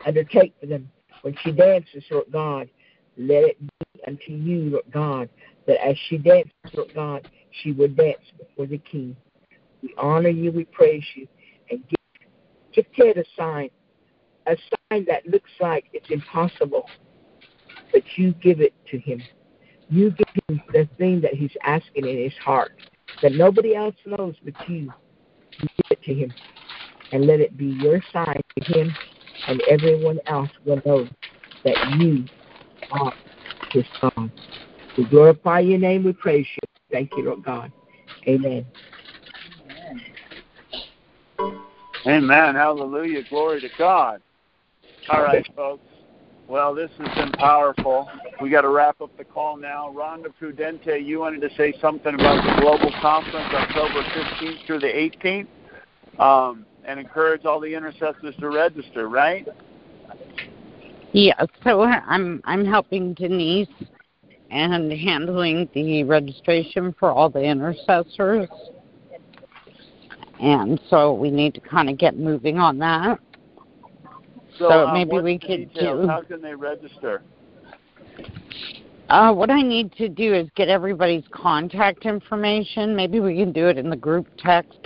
Speaker 12: Undertake for them when she dances, Lord God. Let it be unto you, Lord God, that as she dances, Lord God, she will dance before the King. We honor you, we praise you, and give, give Ted a sign, a sign that looks like it's impossible, but you give it to him. You give him the thing that he's asking in his heart that nobody else knows but you. It to him, and let it be your sign to him, and everyone else will know that you are his son. We glorify your name. We praise you. Thank you, Lord God. Amen.
Speaker 1: Amen. Hallelujah. Glory to God. All right, folks. Well, this has been powerful. We got to wrap up the call now. Rhonda Prudente, you wanted to say something about the global conference October 15th through the 18th, um, and encourage all the intercessors to register, right?
Speaker 4: Yeah. So I'm I'm helping Denise and handling the registration for all the intercessors. And so we need to kind of get moving on that.
Speaker 1: So,
Speaker 4: So
Speaker 1: um,
Speaker 4: maybe we could
Speaker 1: details?
Speaker 4: do-
Speaker 1: How can they register?
Speaker 4: Uh, what I need to do is get everybody's contact information. Maybe we can do it in the group text.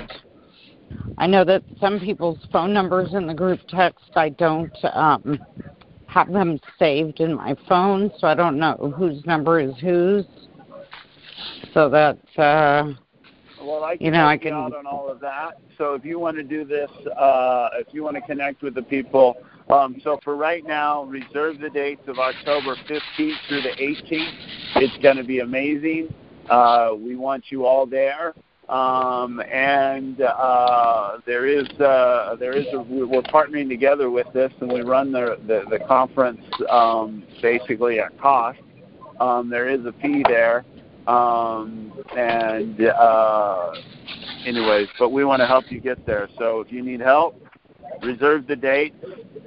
Speaker 4: I know that some people's phone numbers in the group text, I don't um, have them saved in my phone, so I don't know whose number is whose. So that, uh,
Speaker 1: Well, I can
Speaker 4: You know, I can-
Speaker 1: out on all of that. So if you want to do this, uh, if you want to connect with the people, um, so for right now, reserve the dates of October 15th through the 18th. It's going to be amazing. Uh, we want you all there. Um, and uh, there is uh, there is a, we're partnering together with this, and we run the the, the conference um, basically at cost. Um, there is a fee there, um, and uh, anyways, but we want to help you get there. So if you need help, reserve the date,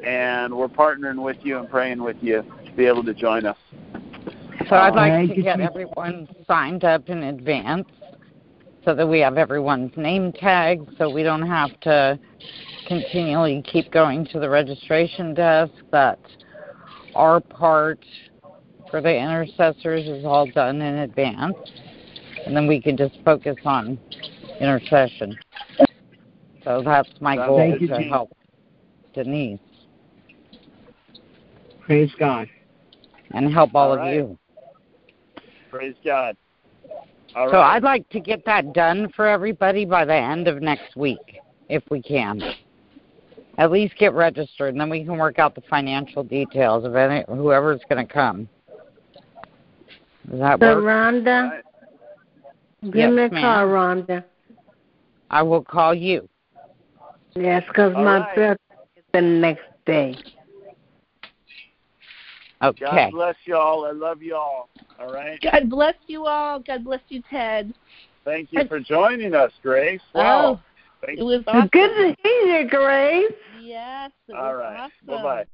Speaker 1: and we're partnering with you and praying with you to be able to join us.
Speaker 4: so I'd like
Speaker 1: Thank
Speaker 4: to get everyone signed up in advance so that we have everyone's name tags so we don't have to continually keep going to the registration desk. That our part for the intercessors is all done in advance. And then we can just focus on intercession. So that's my
Speaker 1: Sounds
Speaker 4: goal
Speaker 1: good
Speaker 4: to
Speaker 1: me.
Speaker 4: help Denise
Speaker 12: Praise God.
Speaker 4: and help all,
Speaker 1: All
Speaker 4: of you.
Speaker 1: Praise God. All
Speaker 4: so. I'd like to get that done for everybody by the end of next week, if we can. At least get registered, and then we can work out the financial details of any whoever's going to come. Does that
Speaker 2: So,
Speaker 4: work?
Speaker 2: Rhonda, Give
Speaker 4: Yes,
Speaker 2: me a
Speaker 4: ma'am.
Speaker 2: call, Rhonda.
Speaker 4: I will call you.
Speaker 2: Yes, because
Speaker 1: All
Speaker 2: my
Speaker 1: right.
Speaker 2: birthday is the next day.
Speaker 4: Okay.
Speaker 1: God bless y'all. I love y'all. All right.
Speaker 5: God bless you all. God bless you, Ted.
Speaker 1: Thank you for joining us, Grace. Oh, wow.
Speaker 5: Oh, it was
Speaker 2: Good to see you, Grace.
Speaker 5: Yes. It
Speaker 1: All
Speaker 5: was
Speaker 1: right.
Speaker 5: awesome.
Speaker 1: Bye bye.